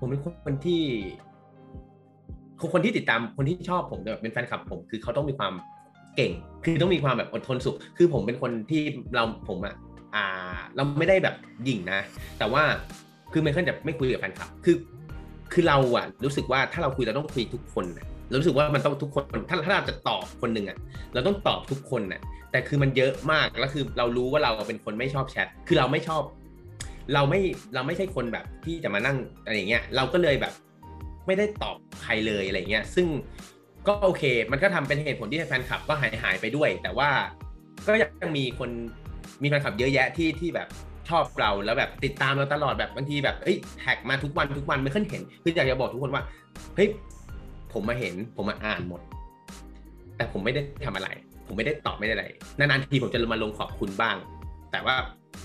ผมเป็นคนที่คนที่ติดตามคนที่ชอบผมแบบเป็นแฟนคลับผมคือเขาต้องมีความเก่ง คือต้องมีความแบบอดทนสุข คือผมเป็นคนที่เราผมอะอ่า เราไม่ได้แบบยิ่งนะ แต่ว่าคือไมเคิลจะไม่คุยกับแฟนคลับ คือ คือเราอะรู้สึกว่าถ้าเราคุยเราต้องคุยทุกคนนะเรารู้สึกว่ามันต้องทุกคน ถ้าถ้าเราจะตอบคนหนึ่งอะเราต้องตอบทุกคนน่ะแต่คือมันเยอะมากแล้วคือเรารู้ว่าเราเป็นคนไม่ชอบแชท คือเราไม่ชอบ เราไม่เราไม่ใช่คนแบบที่จะมานั่งอะไรอย่างเงี้ยเราก็เลยแบบ ไม่ได้ตอบใครเลยอะไรเงี้ยซึ่งก็โอเค มันก็ทำเป็นเหตุผลที่แฟนคลับก็หายหายไปด้วย แต่ว่าก็ยังมีคนมีแฟนคลับเยอะแยะที่ที่แบบชอบเราแล้วแบบติดตามเราตลอดแบบบางทีแบบเอ้ยแท็กมาทุกวันทุกวันไม่เคยเห็นคืออยากจะบอกทุกคนว่าเฮ้ยผมมาเห็นผมมาอ่านหมด แต่ผมไม่ได้ทำอะไร ผมไม่ได้ตอบไม่ได้อะไรนานๆทีผมจะมาลงขอบคุณบ้าง แต่ว่า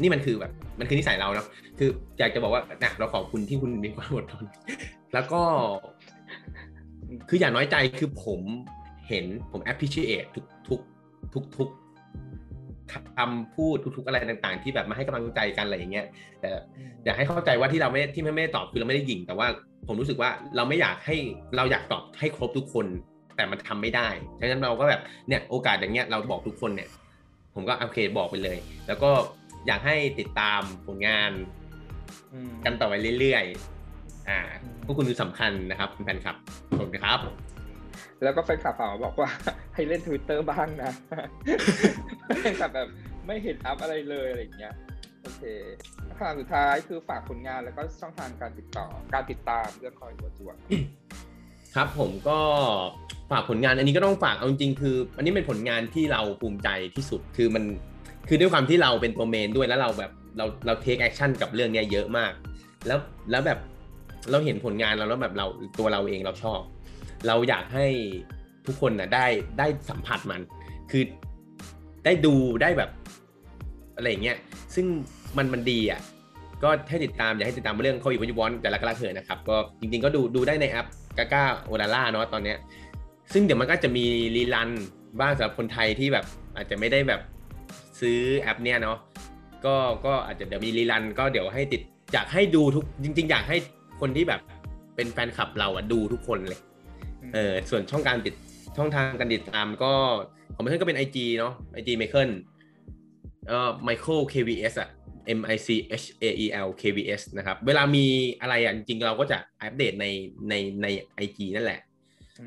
นี่มันคือแบบมันคือนิสัยเราเนาะคืออยากจะบอกว่าเนี่ยเราขอบคุณที่คุณมีความอดทนแล้วก็ คืออย่างน้อยใจคือผมเห็นผม appreciate ทุกทุกทุกทุกคำพูดทุกๆอะไรต่างๆ ที่แบบมาให้กำลังใจกันอะไรอย่างเงี้ยแต่อยากให้เข้าใจว่าที่เราไม่ที่ไม่ไม่ได้ตอบคือเราไม่ได้ยิง แต่ว่าผมรู้สึกว่าเราไม่อยากให้เราอยากตอบให้ครบทุกคน แต่มันทำไม่ได้ฉะนั้นเราก็แบบเนี่ยโอกาสอย่างเงี้ยเราบอกทุกคนเนี่ย ผมก็โอเคบอกไปเลย แล้วก็อยากให้ติดตามผลงานอืมกันต่อไปเรื่อยๆ อ่า พวกคุณคือสำคัญนะครับเป็นแฟนคลับผมนะครับ แล้วก็แฟนคลับฝากมาบอกว่าให้เล่นทวิตเตอร์บ้างนะแฟนคลับแบบไม่เห็นอัพอะไรเลยอะไรอย่างเงี้ยโอเคคำถามสุดท้ายคือฝากผลงานแล้วก็ช่องทางการติดต่อ การติดตามเรื่องคอยหัวจวน ครับผมก็ฝากผลงานอันนี้ก็ต้องฝากเอาจริงๆคือ อันนี้เป็นผลงานที่เราภูมิใจที่สุดคือมันคือด้วยความที่เราเป็นตัว main ด้วยแล้วเราแบบเราเรา take action กับเรื่องเนี้ยเยอะมาก แล้วแล้วแบบเราเห็นผลงานเราแล้วแบบเราตัวเราเองเราชอบ เราอยากให้ทุกคนนะได้ได้สัมผัสมัน คือได้ดูได้แบบอะไรอย่างเงี้ยซึ่งมันมันดีอะก็ให้ติดตามอยากให้ติดตามเรื่องโควิดวันยูบอลแต่ละกระเถิดนะครับก็จริงๆก็ดูดูได้ในแอป GagaOOLala เนาะตอนเนี้ย ซึ่งเดี๋ยวมันก็จะมีรีลันบ้างสำหรับคนไทยที่แบบอาจจะไม่ได้แบบซื้อแอปเนี้ยเนาะก็ก็อาจจะเดี๋ยวมีรีลันก็เดี๋ยวให้ติดอยากให้ดูทุกจริง ๆ อยากให้คนที่แบบเป็นแฟนคลับเราอะดูทุกคนเลยเออส่วนช่องการติดช่องทางการติดตามก็ของไมเคิลก็เป็น IG เนาะ IG ไมเคิลเอ่อไมเคิล KVS อะ M I C H A E L KVS นะครับ เวลามีอะไรอะจริงๆเราก็จะอัปเดตในในใน IG นั่นแหละ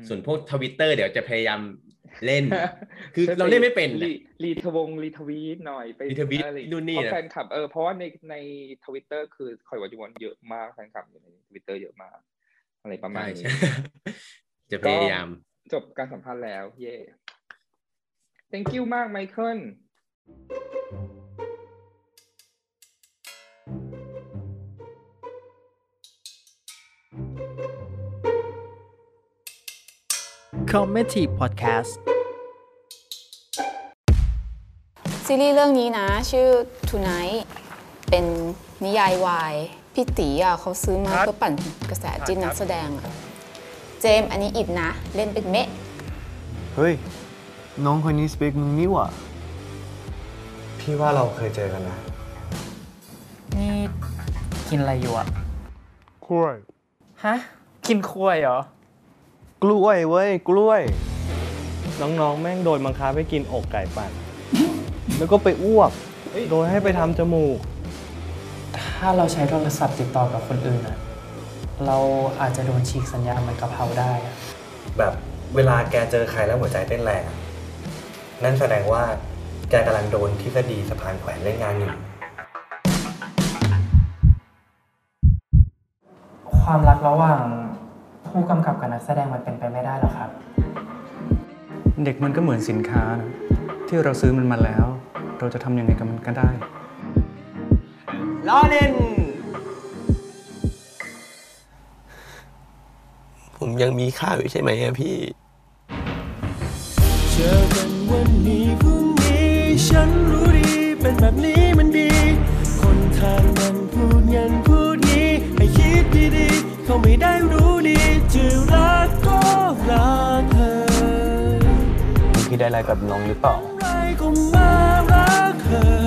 ส่วนพวกทวิตเตอร์เดี๋ยวจะพยายามเล่น คือเราเล่นไม่เป็นรีรีทวงรีทวีตหน่อยไปรีทวีตอะไรนู่นนี่เพราะนะแฟนคลับเออเพราะว่าในในทวิตเตอร์คือคอยหัวจวนเยอะมากแฟนคลับอยู่ในทวิตเตอร์เยอะมาก อะไรประมาณใช่นี้ใช่จะพยายาม จบการสัมภาษณ์แล้ว เย่ thank you มากไมเคิล คอมเมดี้พอดแคสต์ซีรีส์เรื่องนี้นะ ชื่อ Tonight เป็นนิยายวายพี่ตีอะเขาซื้อมาเพื่อปั่นกระแสจิ้นนักแสดงอะเจมส์อันนี้อิดนะ เล่นเป็นเมะเฮ้ย น้องคนนี้สเปกมึงนี่หว่าพี่ว่าเราเคยเจอกันนะ นี่กินอะไรอยู่อะกล้วย ฮะ กินควายเหรอ กล้วยเว้ยกล้วย น้องๆ แม่งโดนบังคับให้กินอกไก่ปั่นแล้วก็ไปอ้วก โดยให้ไปทำจมูก ถ้าเราใช้โทรศัพท์ติดต่อกับคนอื่นอะเราอาจจะโดนฉีกสัญญาณเหมือนกะเพราได้อะแบบเวลาแกเจอใครแล้วหัวใจเต้นแรงอะนั่นแสดงว่าแกกำลังโดนทฤษฎีสะพานแขวนเล่นงานอยู่ ความรักระหว่าง ผู้กำกับกับนักแสดงมันเป็นไปไม่ได้หรอกครับ เด็กมันก็เหมือนสินค้านะที่เราซื้อมันมาแล้ว เราจะทำยังไงกับมันก็ได้ล้อเล่น ผมยังมีค่าอยู่ใช่ไหมอะพี่ เจอกันวันนี้พรุ่งนี้ ฉันรู้ดี เป็นแบบนี้มันดี คนทางนั้นพูดงั้นพูดงี้ ให้คิดดีๆ ก็ไม่ได้รู้ดีจะรักก็รักเธอพี่ได้อะไรกับน้องหรือเปล่า อะรก็มารักเธอ